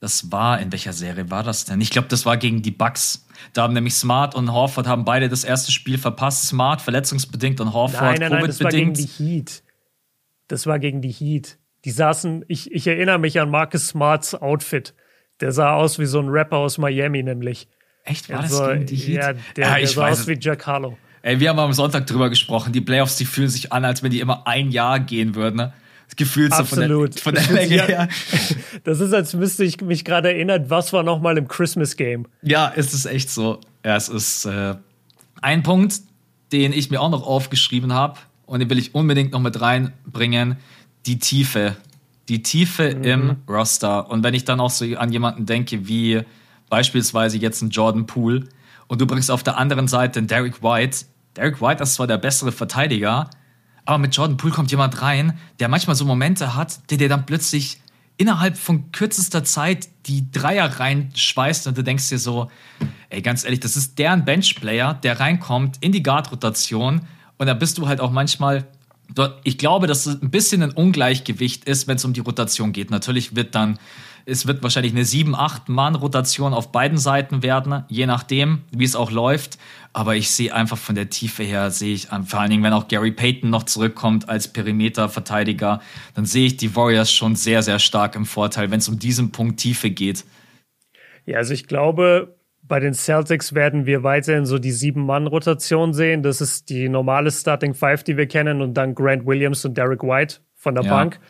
Das war, in welcher Serie war das denn? Ich glaube, das war gegen die Bucks. Da haben nämlich Smart und Horford haben beide das erste Spiel verpasst. Smart verletzungsbedingt und Horford nein, nein, nein, das war gegen die Heat. Das war gegen die Heat. Die saßen, ich, ich erinnere mich an Marcus Smarts Outfit. Der sah aus wie so ein Rapper aus Miami, nämlich. Echt? War also, das gegen die Heat? Ja, der, ja, der sah aus wie Jack Harlow. Ey, wir haben am Sonntag drüber gesprochen. Die Playoffs, die fühlen sich an, als wenn die immer ein Jahr gehen würden. Ne? Gefühlt so von der, von der *laughs* Länge her. *laughs* Das ist, als müsste ich mich gerade erinnern, was war noch mal im Christmas Game. Ja, es ist echt so. Ja, es ist äh, ein Punkt, den ich mir auch noch aufgeschrieben habe und den will ich unbedingt noch mit reinbringen. Die Tiefe. Die Tiefe mhm. im Roster. Und wenn ich dann auch so an jemanden denke, wie beispielsweise jetzt ein Jordan Poole, und du bringst auf der anderen Seite einen Derek White, Derek White ist zwar der bessere Verteidiger, aber mit Jordan Poole kommt jemand rein, der manchmal so Momente hat, der dir dann plötzlich innerhalb von kürzester Zeit die Dreier reinschweißt und du denkst dir so, ey, ganz ehrlich, das ist deren Benchplayer, der reinkommt in die Guard-Rotation und da bist du halt auch manchmal ich glaube, dass es ein bisschen ein Ungleichgewicht ist, wenn es um die Rotation geht. Natürlich wird dann es wird wahrscheinlich eine 7-8-Mann-Rotation auf beiden Seiten werden, je nachdem, wie es auch läuft. Aber ich sehe einfach von der Tiefe her, sehe ich, vor allen Dingen, wenn auch Gary Payton noch zurückkommt als Perimeter-Verteidiger, dann sehe ich die Warriors schon sehr, sehr stark im Vorteil, wenn es um diesen Punkt Tiefe geht. Ja, also ich glaube, bei den Celtics werden wir weiterhin so die Sieben-Mann-Rotation sehen. Das ist die normale Starting Five, die wir kennen, und dann Grant Williams und Derek White von der ja. Bank.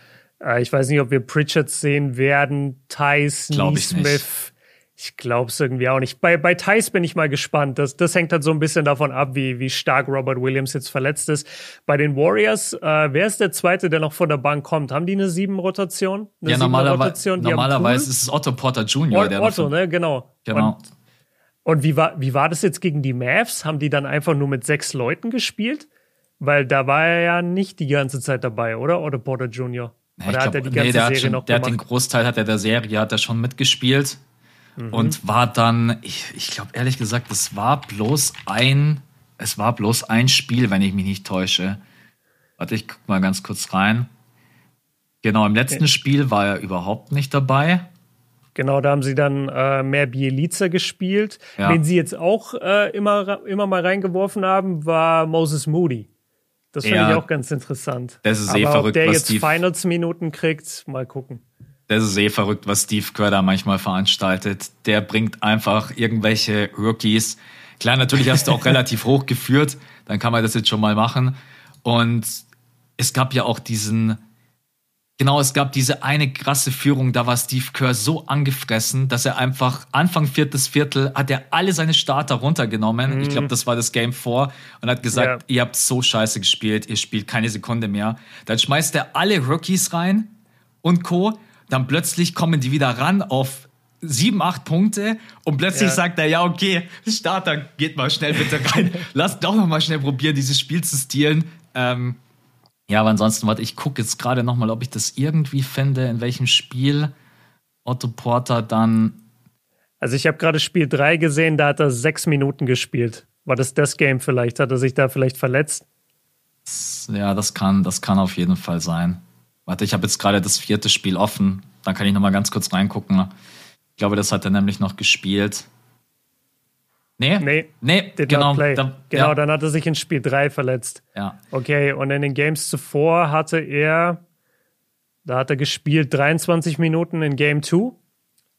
Äh, ich weiß nicht, ob wir Pritchard sehen werden, Thais, Neesmith. Ich glaube es irgendwie auch nicht. Bei, bei Thais bin ich mal gespannt. Das, das hängt halt so ein bisschen davon ab, wie, wie stark Robert Williams jetzt verletzt ist. Bei den Warriors, äh, wer ist der Zweite, der noch von der Bank kommt? Haben die eine Sieben-Rotation? Ja, normalerweise, normalerweise ist es Otto Porter Jr. O der Otto, ne? Genau. Genau. Und, und wie, war, wie war das jetzt gegen die Mavs? Haben die dann einfach nur mit sechs Leuten gespielt? Weil da war er ja nicht die ganze Zeit dabei, oder? Otto Porter Jr. Oder glaub, hat er die ganze nee, der Serie schon, noch der gemacht? Hat den Großteil hat er der Serie hat er schon mitgespielt mhm. und war dann, ich, ich glaube ehrlich gesagt, es war bloß ein, es war bloß ein Spiel, wenn ich mich nicht täusche. Warte, ich guck mal ganz kurz rein. Genau, im letzten okay. Spiel war er überhaupt nicht dabei. Genau, da haben sie dann äh, mehr Bielica gespielt. Ja. Wen sie jetzt auch äh, immer, immer mal reingeworfen haben, war Moses Moody. Das finde ja, ich auch ganz interessant. Das ist eh Aber verrückt, ob der jetzt Finals-Minuten kriegt, mal gucken. Das ist eh verrückt, was Steve Kerr da manchmal veranstaltet. Der bringt einfach irgendwelche Rookies. Klar, natürlich hast du auch *laughs* relativ hoch geführt, dann kann man das jetzt schon mal machen. Und es gab ja auch diesen Genau, es gab diese eine krasse Führung, da war Steve Kerr so angefressen, dass er einfach Anfang viertes Viertel hat er alle seine Starter runtergenommen. Mhm. Ich glaube, das war das Game 4 und hat gesagt, ja. ihr habt so scheiße gespielt, ihr spielt keine Sekunde mehr. Dann schmeißt er alle Rookies rein und Co. Dann plötzlich kommen die wieder ran auf sieben, acht Punkte und plötzlich ja. sagt er, ja, okay, Starter, geht mal schnell bitte rein. *laughs* Lasst doch noch mal schnell probieren, dieses Spiel zu stehlen. Ähm, ja, aber ansonsten, warte, ich gucke jetzt gerade nochmal, ob ich das irgendwie finde, in welchem Spiel Otto Porter dann. Also ich habe gerade Spiel 3 gesehen, da hat er sechs Minuten gespielt. War das das Game vielleicht? Hat er sich da vielleicht verletzt? Ja, das kann, das kann auf jeden Fall sein. Warte, ich habe jetzt gerade das vierte Spiel offen. Dann kann ich nochmal ganz kurz reingucken. Ich glaube, das hat er nämlich noch gespielt. Nee? Nee. Nee, genau. Da, genau, ja. dann hat er sich in Spiel 3 verletzt. Ja. Okay, und in den Games zuvor hatte er, da hat er gespielt 23 Minuten in Game 2.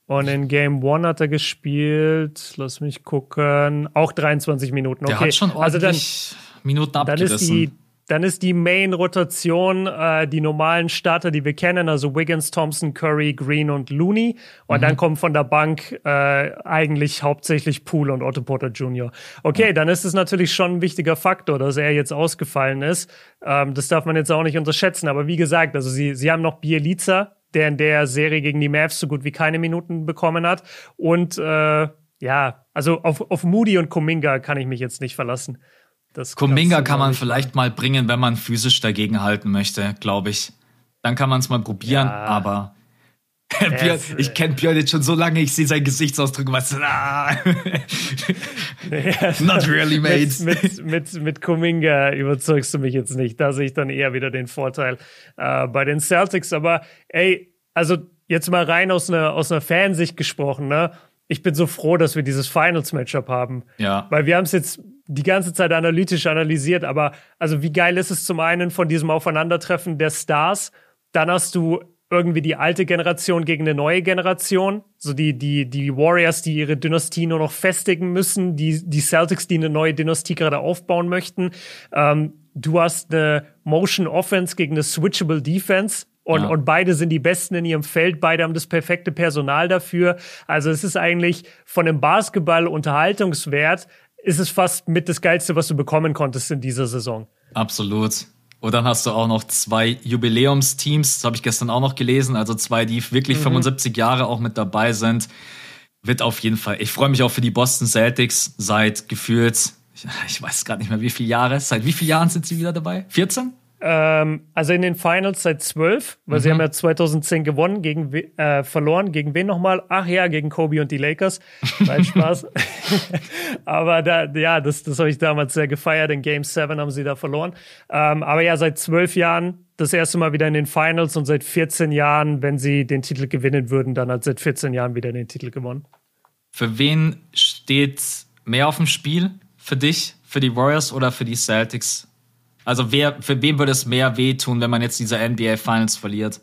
Und in Game 1 hat er gespielt, lass mich gucken, auch 23 Minuten. Okay. Der hat schon ordentlich also dann, Minuten abgerissen. Dann ist die dann ist die Main-Rotation äh, die normalen Starter, die wir kennen, also Wiggins, Thompson, Curry, Green und Looney. Und mhm. dann kommen von der Bank äh, eigentlich hauptsächlich Poole und Otto Porter Jr. Okay, ja. dann ist es natürlich schon ein wichtiger Faktor, dass er jetzt ausgefallen ist. Ähm, das darf man jetzt auch nicht unterschätzen. Aber wie gesagt, also sie, sie haben noch Bielica, der in der Serie gegen die Mavs so gut wie keine Minuten bekommen hat. Und äh, ja, also auf, auf Moody und Kuminga kann ich mich jetzt nicht verlassen. Das Kuminga kann man vielleicht mal bringen, wenn man physisch dagegen halten möchte, glaube ich. Dann kann man es mal probieren, ja. aber *laughs* Björn, ich kenne Björn jetzt schon so lange, ich sehe seinen Gesichtsausdruck, was, ah. *laughs* not really, mate. Mit, mit, mit, mit Kuminga überzeugst du mich jetzt nicht. Da sehe ich dann eher wieder den Vorteil äh, bei den Celtics. Aber ey, also jetzt mal rein aus einer, aus einer Fansicht gesprochen, ne? Ich bin so froh, dass wir dieses Finals-Matchup haben. Ja. Weil wir haben es jetzt die ganze Zeit analytisch analysiert, aber also wie geil ist es zum einen von diesem Aufeinandertreffen der Stars, dann hast du irgendwie die alte Generation gegen eine neue Generation. So die, die, die Warriors, die ihre Dynastie nur noch festigen müssen, die, die Celtics, die eine neue Dynastie gerade aufbauen möchten. Ähm, du hast eine Motion Offense gegen eine Switchable Defense. Und, ja. und beide sind die Besten in ihrem Feld, beide haben das perfekte Personal dafür. Also es ist eigentlich von dem Basketball-Unterhaltungswert, ist es fast mit das Geilste, was du bekommen konntest in dieser Saison. Absolut. Und dann hast du auch noch zwei Jubiläumsteams, das habe ich gestern auch noch gelesen, also zwei, die wirklich mhm. 75 Jahre auch mit dabei sind. Wird auf jeden Fall. Ich freue mich auch für die Boston Celtics seit gefühlt, ich, ich weiß gerade nicht mehr wie viele Jahre, seit wie vielen Jahren sind sie wieder dabei? 14? Ähm, also in den Finals seit zwölf, weil mhm. sie haben ja 2010 gewonnen, gegen äh, verloren. Gegen wen nochmal? Ach ja, gegen Kobe und die Lakers. *laughs* Nein, Spaß. *laughs* aber da, ja, das, das habe ich damals sehr gefeiert. In Game 7 haben sie da verloren. Ähm, aber ja, seit zwölf Jahren das erste Mal wieder in den Finals und seit 14 Jahren, wenn sie den Titel gewinnen würden, dann hat seit 14 Jahren wieder den Titel gewonnen. Für wen steht mehr auf dem Spiel? Für dich, für die Warriors oder für die Celtics? Also wer, für wen würde es mehr wehtun, wenn man jetzt diese NBA Finals verliert?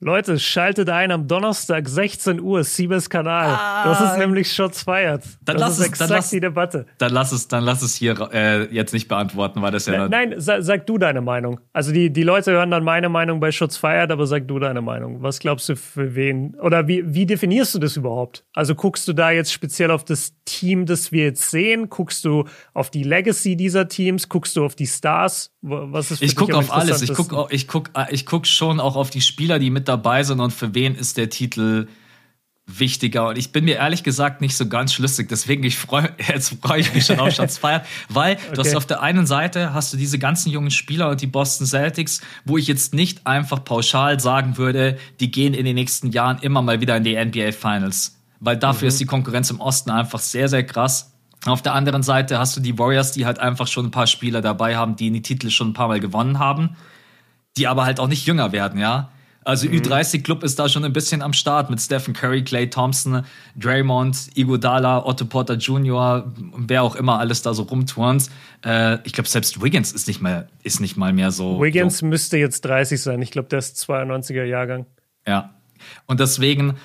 Leute, schaltet ein am Donnerstag 16 Uhr, Siebes Kanal. Ah, das ist nämlich Shots Feiert. Dann das lass ist es, exakt dann lass, die Debatte. Dann lass es, dann lass es hier äh, jetzt nicht beantworten, weil das ja. Nein, nein sag, sag, du deine Meinung. Also die, die Leute hören dann meine Meinung bei Shots Feiert, aber sag du deine Meinung. Was glaubst du für wen? Oder wie, wie definierst du das überhaupt? Also guckst du da jetzt speziell auf das Team, das wir jetzt sehen? Guckst du auf die Legacy dieser Teams? Guckst du auf die Stars? Was ist für Ich gucke auf alles. Ich gucke ich guck, ich guck schon auch auf die Spieler, die mit dabei sind und für wen ist der Titel wichtiger. Und ich bin mir ehrlich gesagt nicht so ganz schlüssig. Deswegen ich freu, *laughs* jetzt freue ich mich schon auf Schatz feiert, weil *laughs* okay. du hast auf der einen Seite hast du diese ganzen jungen Spieler und die Boston Celtics, wo ich jetzt nicht einfach pauschal sagen würde, die gehen in den nächsten Jahren immer mal wieder in die NBA Finals. Weil dafür mhm. ist die Konkurrenz im Osten einfach sehr, sehr krass. Auf der anderen Seite hast du die Warriors, die halt einfach schon ein paar Spieler dabei haben, die die Titel schon ein paar Mal gewonnen haben, die aber halt auch nicht jünger werden, ja. Also mhm. Ü30-Club ist da schon ein bisschen am Start mit Stephen Curry, Clay Thompson, Draymond, Iguodala, Otto Porter Jr., wer auch immer alles da so rumturnt. Äh, ich glaube, selbst Wiggins ist nicht mal, ist nicht mal mehr so. Wiggins so. müsste jetzt 30 sein. Ich glaube, der ist 92er Jahrgang. Ja. Und deswegen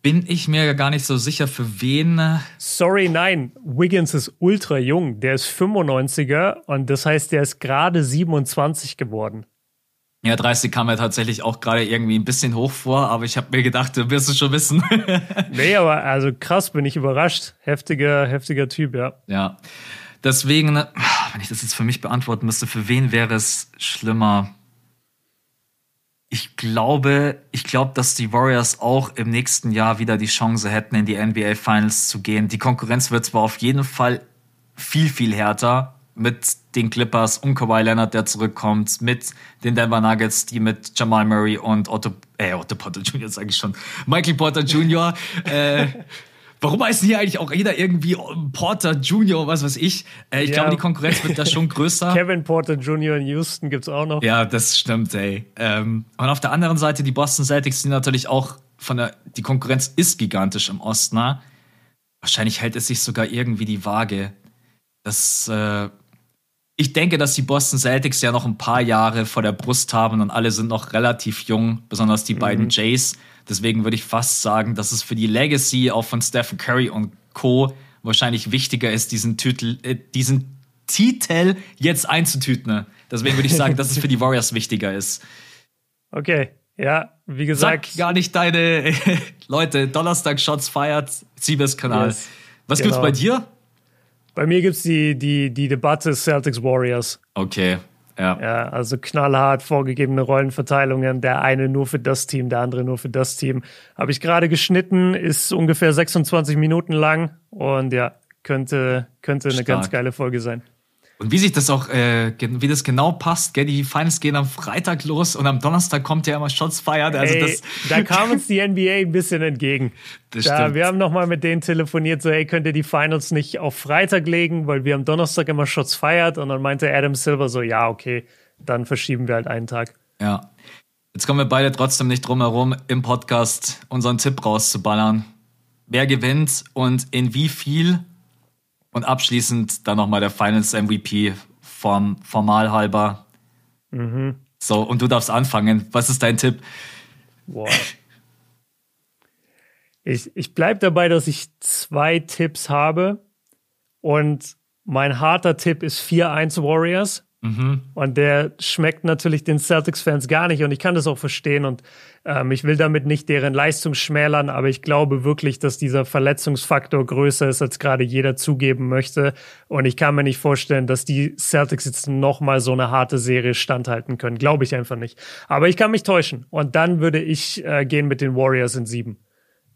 bin ich mir gar nicht so sicher, für wen. Sorry, nein. Wiggins ist ultra jung. Der ist 95er und das heißt, der ist gerade 27 geworden. Ja, 30 kam mir tatsächlich auch gerade irgendwie ein bisschen hoch vor, aber ich habe mir gedacht, du wirst es schon wissen. *laughs* nee, aber also krass, bin ich überrascht. Heftiger, heftiger Typ, ja. Ja. Deswegen, wenn ich das jetzt für mich beantworten müsste, für wen wäre es schlimmer? Ich glaube, ich glaube, dass die Warriors auch im nächsten Jahr wieder die Chance hätten, in die NBA Finals zu gehen. Die Konkurrenz wird zwar auf jeden Fall viel, viel härter, mit den Clippers und Kawhi Leonard, der zurückkommt, mit den Denver Nuggets, die mit Jamal Murray und Otto, äh, Otto Porter *laughs* Jr., sage ich schon, Michael Porter Jr., äh, *laughs* Warum heißt hier eigentlich auch jeder irgendwie Porter Jr., was weiß ich? Äh, ich ja. glaube, die Konkurrenz wird da schon größer. *laughs* Kevin Porter Jr. in Houston gibt's auch noch. Ja, das stimmt, ey. Ähm, und auf der anderen Seite, die Boston Celtics sind natürlich auch von der, die Konkurrenz ist gigantisch im Osten. Ne? Wahrscheinlich hält es sich sogar irgendwie die Waage. Das, äh, ich denke, dass die Boston Celtics ja noch ein paar Jahre vor der Brust haben und alle sind noch relativ jung, besonders die mhm. beiden Jays. Deswegen würde ich fast sagen, dass es für die Legacy auch von Stephen Curry und Co. wahrscheinlich wichtiger ist, diesen Titel, äh, diesen Titel jetzt einzutüten. Deswegen würde ich sagen, dass es für die Warriors wichtiger ist. *laughs* Okay, ja, wie gesagt. Sag gar nicht deine *laughs* Leute, Donnerstag Shots feiert, Siebes Kanal. Yes, Was genau. gibt's bei dir? Bei mir gibt es die, die, die Debatte Celtics Warriors. Okay. Ja. ja, also knallhart vorgegebene Rollenverteilungen. Der eine nur für das Team, der andere nur für das Team. Habe ich gerade geschnitten, ist ungefähr 26 Minuten lang und ja, könnte, könnte eine ganz geile Folge sein. Und wie sich das auch, äh, wie das genau passt, gell? die Finals gehen am Freitag los und am Donnerstag kommt ja immer Shots feiert. Also Ey, da kam uns die NBA ein bisschen entgegen. Das da, stimmt. Wir haben nochmal mit denen telefoniert, so, hey, könnt ihr die Finals nicht auf Freitag legen, weil wir am Donnerstag immer Shots feiert. Und dann meinte Adam Silver so, ja, okay, dann verschieben wir halt einen Tag. Ja. Jetzt kommen wir beide trotzdem nicht drum herum, im Podcast unseren Tipp rauszuballern. Wer gewinnt und in wie viel und abschließend dann nochmal der Finals MVP vom formal halber. Mhm. So, und du darfst anfangen. Was ist dein Tipp? Boah. Ich, ich bleibe dabei, dass ich zwei Tipps habe. Und mein harter Tipp ist 4-1 Warriors. Mhm. Und der schmeckt natürlich den Celtics-Fans gar nicht. Und ich kann das auch verstehen. Und ähm, ich will damit nicht deren Leistung schmälern, aber ich glaube wirklich, dass dieser Verletzungsfaktor größer ist, als gerade jeder zugeben möchte. Und ich kann mir nicht vorstellen, dass die Celtics jetzt nochmal so eine harte Serie standhalten können. Glaube ich einfach nicht. Aber ich kann mich täuschen. Und dann würde ich äh, gehen mit den Warriors in sieben.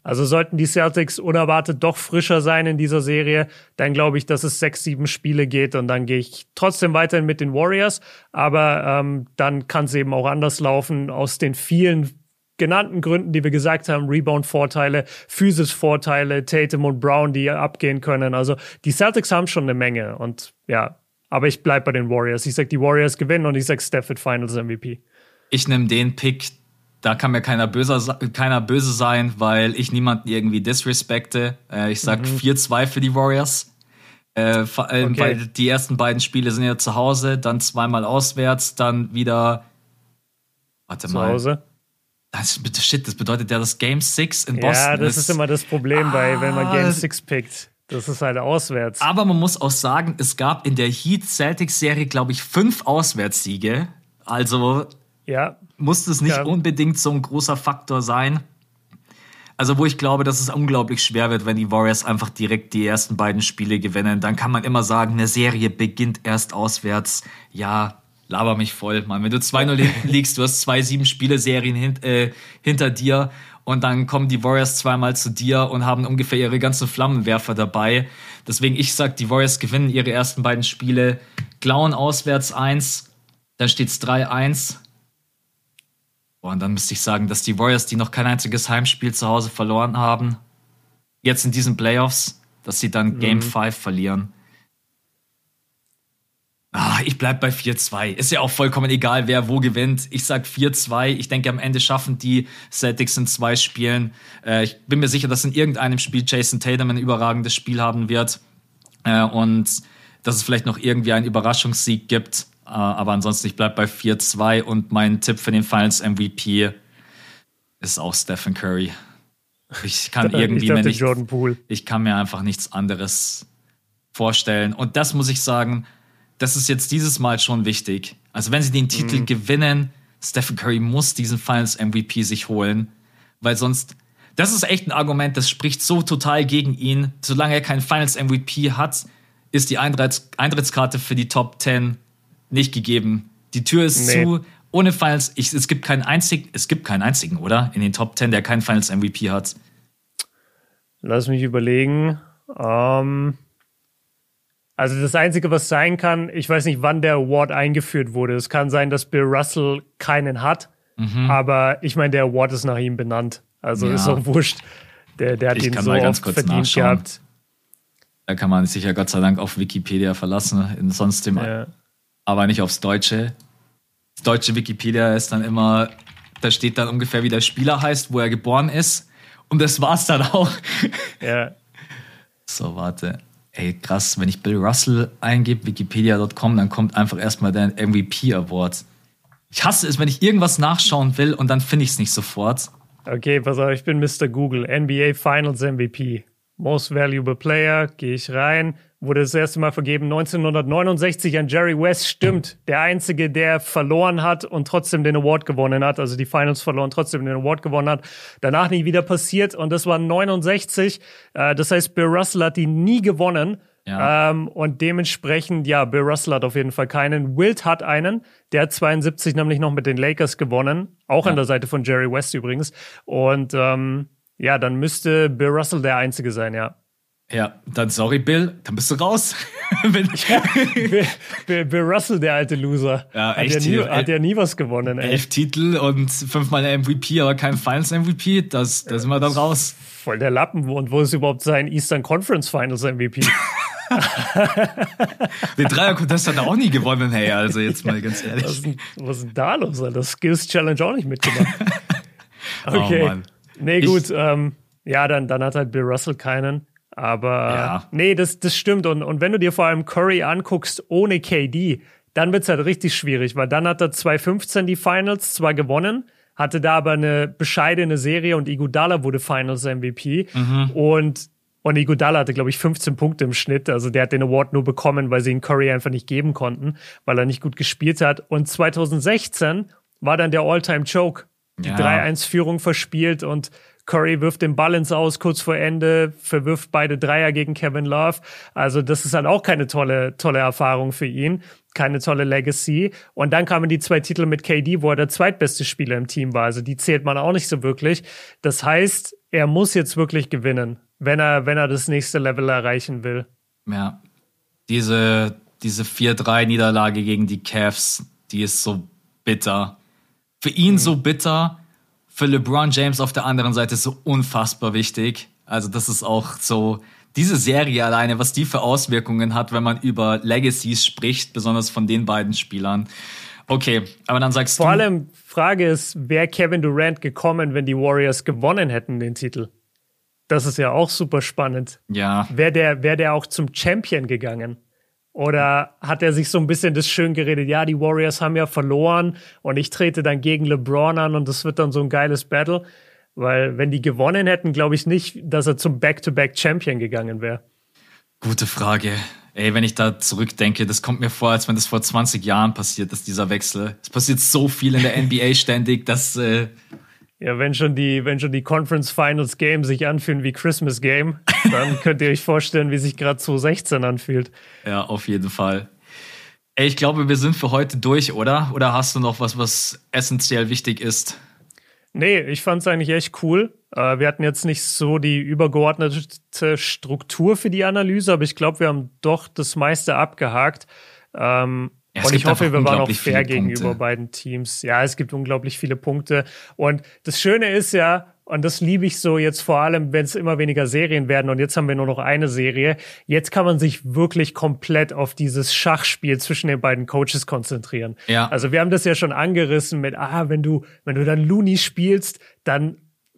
Also sollten die Celtics unerwartet doch frischer sein in dieser Serie, dann glaube ich, dass es sechs, sieben Spiele geht und dann gehe ich trotzdem weiterhin mit den Warriors. Aber ähm, dann kann es eben auch anders laufen aus den vielen genannten Gründen, die wir gesagt haben, Rebound-Vorteile, Physis-Vorteile, Tatum und Brown, die abgehen können. Also die Celtics haben schon eine Menge und ja, aber ich bleibe bei den Warriors. Ich sage, die Warriors gewinnen und ich sage, Steph wird Finals MVP. Ich nehme den Pick, da kann mir keiner böse, keiner böse sein, weil ich niemanden irgendwie disrespekte. Äh, ich sag mhm. 4-2 für die Warriors. Äh, vor allem, okay. weil die ersten beiden Spiele sind ja zu Hause, dann zweimal auswärts, dann wieder. Warte zu mal. Zu Hause? Das, shit, das bedeutet ja das Game 6 in Boston. Ja, das ist, ist immer das Problem, ah, bei, wenn man Game 6 pickt. Das ist halt auswärts. Aber man muss auch sagen, es gab in der Heat Celtics Serie, glaube ich, fünf Auswärtssiege. Also ja, muss es nicht ja. unbedingt so ein großer Faktor sein. Also, wo ich glaube, dass es unglaublich schwer wird, wenn die Warriors einfach direkt die ersten beiden Spiele gewinnen. Dann kann man immer sagen, eine Serie beginnt erst auswärts. Ja, laber mich voll, Mann. Wenn du 2-0 *laughs* liegst, du hast zwei sieben-Spiele-Serien hin, äh, hinter dir und dann kommen die Warriors zweimal zu dir und haben ungefähr ihre ganzen Flammenwerfer dabei. Deswegen, ich sag, die Warriors gewinnen ihre ersten beiden Spiele, klauen auswärts eins, dann steht's 3-1 und dann müsste ich sagen, dass die Warriors, die noch kein einziges Heimspiel zu Hause verloren haben, jetzt in diesen Playoffs, dass sie dann Game 5 mhm. verlieren. Ah, ich bleib bei 4-2. Ist ja auch vollkommen egal, wer wo gewinnt. Ich sag 4-2. Ich denke, am Ende schaffen die Celtics in zwei Spielen. Äh, ich bin mir sicher, dass in irgendeinem Spiel Jason Tatum ein überragendes Spiel haben wird. Äh, und dass es vielleicht noch irgendwie einen Überraschungssieg gibt. Äh, aber ansonsten, ich bleibe bei 4-2 und mein Tipp für den Finals MVP ist auch Stephen Curry. Ich kann *laughs* irgendwie ich mir nicht, Jordan Poole. ich kann mir einfach nichts anderes vorstellen. Und das muss ich sagen, das ist jetzt dieses Mal schon wichtig. Also wenn sie den Titel mhm. gewinnen, Stephen Curry muss diesen Finals MVP sich holen, weil sonst, das ist echt ein Argument, das spricht so total gegen ihn. Solange er keinen Finals MVP hat, ist die Eintritts Eintrittskarte für die Top 10 nicht gegeben. Die Tür ist nee. zu. Ohne Finals, ich, es gibt keinen einzigen, es gibt keinen einzigen, oder? In den Top 10, der keinen Finals MVP hat. Lass mich überlegen. Ähm, also das Einzige, was sein kann, ich weiß nicht, wann der Award eingeführt wurde. Es kann sein, dass Bill Russell keinen hat, mhm. aber ich meine, der Award ist nach ihm benannt. Also ja. ist auch wurscht. Der, der hat ich ihn so oft verdient nachschauen. gehabt. Da kann man sich ja Gott sei Dank auf Wikipedia verlassen. In sonst dem ja aber nicht aufs Deutsche. Das deutsche Wikipedia ist dann immer, da steht dann ungefähr, wie der Spieler heißt, wo er geboren ist. Und das war's dann auch. Ja. So, warte. Ey, krass, wenn ich Bill Russell eingebe, wikipedia.com, dann kommt einfach erstmal der MVP Award. Ich hasse es, wenn ich irgendwas nachschauen will und dann finde ich es nicht sofort. Okay, pass auf, ich bin Mr. Google. NBA Finals MVP. Most Valuable Player, gehe ich rein wurde das erste Mal vergeben 1969 an Jerry West. Stimmt, der einzige, der verloren hat und trotzdem den Award gewonnen hat, also die Finals verloren, trotzdem den Award gewonnen hat. Danach nie wieder passiert und das war 69. Äh, das heißt, Bill Russell hat die nie gewonnen. Ja. Ähm, und dementsprechend, ja, Bill Russell hat auf jeden Fall keinen. Wilt hat einen. Der hat 72 nämlich noch mit den Lakers gewonnen. Auch ja. an der Seite von Jerry West übrigens. Und ähm, ja, dann müsste Bill Russell der Einzige sein, ja. Ja, dann sorry, Bill, dann bist du raus. ja, Bill, Bill, Russell, der alte Loser. Ja, hat echt. Ja nie, hat ja nie was gewonnen. Ey. Elf Titel und fünfmal MVP, aber kein Finals MVP, das, da sind wir dann raus. Voll der Lappen. Und wo ist überhaupt sein Eastern Conference Finals MVP? *laughs* *laughs* Den Dreier-Contest hat er auch nie gewonnen, hey, also jetzt mal ganz ehrlich. Was ist denn, was ist denn da los? Das Skills Challenge auch nicht mitgemacht. *laughs* Oh, okay. Oh, Mann. Nee, gut. Ich, ähm, ja, dann, dann hat halt Bill Russell keinen. Aber ja. nee, das, das stimmt. Und, und wenn du dir vor allem Curry anguckst ohne KD, dann wird es halt richtig schwierig, weil dann hat er 2015 die Finals zwar gewonnen, hatte da aber eine bescheidene Serie und Iguodala wurde Finals MVP. Mhm. Und und Iguodala hatte, glaube ich, 15 Punkte im Schnitt. Also der hat den Award nur bekommen, weil sie ihn Curry einfach nicht geben konnten, weil er nicht gut gespielt hat. Und 2016 war dann der All-Time-Choke. Die ja. 3-1-Führung verspielt und Curry wirft den Ball ins Aus kurz vor Ende, verwirft beide Dreier gegen Kevin Love. Also das ist dann auch keine tolle, tolle Erfahrung für ihn, keine tolle Legacy. Und dann kamen die zwei Titel mit KD, wo er der zweitbeste Spieler im Team war. Also die zählt man auch nicht so wirklich. Das heißt, er muss jetzt wirklich gewinnen, wenn er, wenn er das nächste Level erreichen will. Ja, diese, diese 4-3-Niederlage gegen die Cavs, die ist so bitter. Für ihn mhm. so bitter, für LeBron James auf der anderen Seite so unfassbar wichtig. Also das ist auch so diese Serie alleine, was die für Auswirkungen hat, wenn man über Legacies spricht, besonders von den beiden Spielern. Okay, aber dann sagst Vor du. Vor allem Frage ist, wäre Kevin Durant gekommen, wenn die Warriors gewonnen hätten den Titel? Das ist ja auch super spannend. Ja. Wäre der, wär der auch zum Champion gegangen? Oder hat er sich so ein bisschen das schön geredet, ja, die Warriors haben ja verloren und ich trete dann gegen LeBron an und das wird dann so ein geiles Battle. Weil wenn die gewonnen hätten, glaube ich nicht, dass er zum Back-to-Back-Champion gegangen wäre. Gute Frage. Ey, wenn ich da zurückdenke, das kommt mir vor, als wenn das vor 20 Jahren passiert ist, dieser Wechsel. Es passiert so viel in der NBA ständig, dass äh, ja, wenn schon die, wenn schon die Conference Finals Game sich anfühlen wie Christmas Game, dann *laughs* könnt ihr euch vorstellen, wie sich gerade 2016 anfühlt. Ja, auf jeden Fall. Ey, ich glaube, wir sind für heute durch, oder? Oder hast du noch was, was essentiell wichtig ist? Nee, ich fand es eigentlich echt cool. Äh, wir hatten jetzt nicht so die übergeordnete Struktur für die Analyse, aber ich glaube, wir haben doch das meiste abgehakt. Ähm, ja, und ich hoffe, wir waren auch fair gegenüber beiden Teams. Ja, es gibt unglaublich viele Punkte. Und das Schöne ist ja, und das liebe ich so jetzt vor allem, wenn es immer weniger Serien werden und jetzt haben wir nur noch eine Serie. Jetzt kann man sich wirklich komplett auf dieses Schachspiel zwischen den beiden Coaches konzentrieren. Ja. Also wir haben das ja schon angerissen mit, ah, wenn du, wenn du dann Looney spielst, dann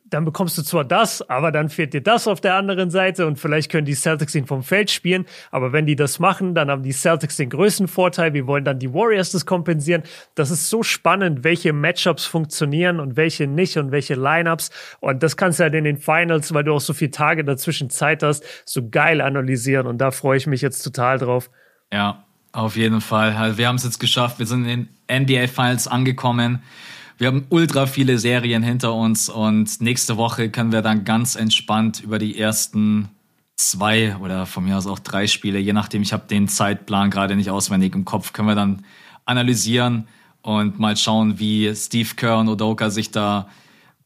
dann bekommst du zwar das, aber dann fehlt dir das auf der anderen Seite und vielleicht können die Celtics ihn vom Feld spielen, aber wenn die das machen, dann haben die Celtics den größten Vorteil. Wir wollen dann die Warriors das kompensieren. Das ist so spannend, welche Matchups funktionieren und welche nicht und welche Lineups und das kannst du halt in den Finals, weil du auch so viele Tage dazwischen Zeit hast, so geil analysieren und da freue ich mich jetzt total drauf. Ja, auf jeden Fall. Also wir haben es jetzt geschafft. Wir sind in den NBA Finals angekommen. Wir haben ultra viele Serien hinter uns und nächste Woche können wir dann ganz entspannt über die ersten zwei oder von mir aus auch drei Spiele, je nachdem, ich habe den Zeitplan gerade nicht auswendig im Kopf, können wir dann analysieren und mal schauen, wie Steve Kerr und Odoka sich da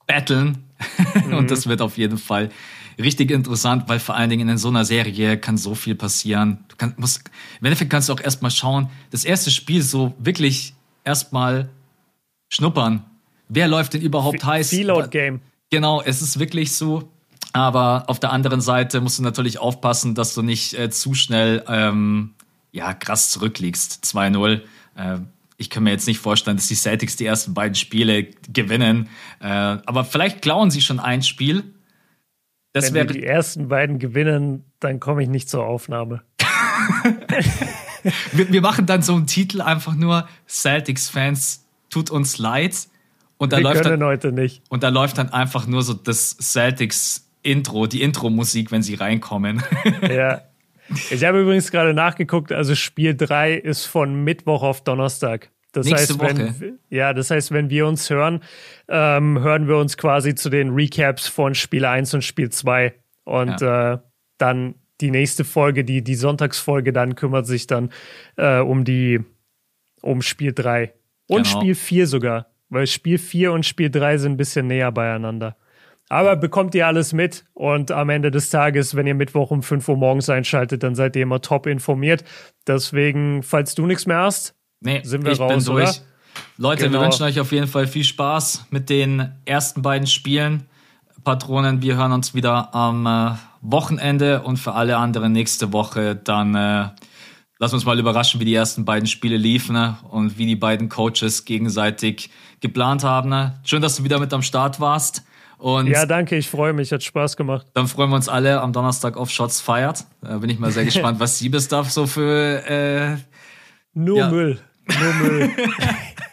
battlen. Mhm. *laughs* und das wird auf jeden Fall richtig interessant, weil vor allen Dingen in so einer Serie kann so viel passieren. Du kannst, musst, Im Endeffekt kannst du auch erstmal schauen, das erste Spiel so wirklich erstmal schnuppern. Wer läuft denn überhaupt F heiß? Reload Game. Genau, es ist wirklich so. Aber auf der anderen Seite musst du natürlich aufpassen, dass du nicht äh, zu schnell ähm, ja, krass zurückliegst. 2-0. Äh, ich kann mir jetzt nicht vorstellen, dass die Celtics die ersten beiden Spiele gewinnen. Äh, aber vielleicht klauen sie schon ein Spiel. Das Wenn wäre die ersten beiden gewinnen, dann komme ich nicht zur Aufnahme. *laughs* *laughs* wir, wir, machen dann so einen Titel einfach nur Celtics-Fans tut uns leid. Und da läuft dann, heute nicht. Und da läuft dann einfach nur so das Celtics Intro, die Intro-Musik, wenn sie reinkommen. *laughs* Ja. Ich habe übrigens gerade nachgeguckt, also Spiel 3 ist von Mittwoch auf Donnerstag. Das Nächste heißt, wenn, Woche. ja, das heißt, wenn wir uns hören, ähm, hören wir uns quasi zu den Recaps von Spiel 1 und Spiel 2. Und ja. äh, dann die nächste Folge, die, die Sonntagsfolge, dann kümmert sich dann äh, um die um Spiel 3. Und genau. Spiel 4 sogar, weil Spiel 4 und Spiel 3 sind ein bisschen näher beieinander. Aber bekommt ihr alles mit und am Ende des Tages, wenn ihr Mittwoch um 5 Uhr morgens einschaltet, dann seid ihr immer top informiert. Deswegen, falls du nichts mehr hast, nee, sind wir ich raus, bin durch. Oder? Leute, genau. wir wünschen euch auf jeden Fall viel Spaß mit den ersten beiden Spielen. Patronen, wir hören uns wieder am äh, Wochenende und für alle anderen nächste Woche dann äh, lass uns mal überraschen, wie die ersten beiden Spiele liefen ne? und wie die beiden Coaches gegenseitig geplant haben. Ne? Schön, dass du wieder mit am Start warst. Und ja, danke, ich freue mich, hat Spaß gemacht. Dann freuen wir uns alle am Donnerstag auf Shots feiert. Da bin ich mal sehr *laughs* gespannt, was Siebesdorf so für. Äh, Nur ja. Müll. Nur Müll. *laughs*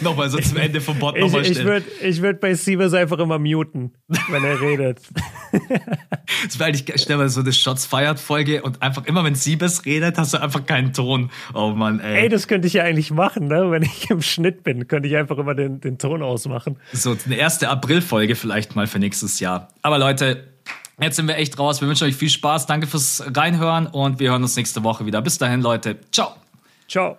nochmal so zum Ende vom Bot nochmal stellen. Ich würde ich würd bei Sievers einfach immer muten, wenn er redet. *laughs* das wäre eigentlich, stell mal so eine Shots Fired Folge und einfach immer, wenn Siebes redet, hast du einfach keinen Ton. Oh Mann, ey. Ey, das könnte ich ja eigentlich machen, ne? Wenn ich im Schnitt bin, könnte ich einfach immer den, den Ton ausmachen. So, eine erste April-Folge vielleicht mal für nächstes Jahr. Aber Leute, Jetzt sind wir echt raus. Wir wünschen euch viel Spaß. Danke fürs Reinhören und wir hören uns nächste Woche wieder. Bis dahin, Leute. Ciao. Ciao.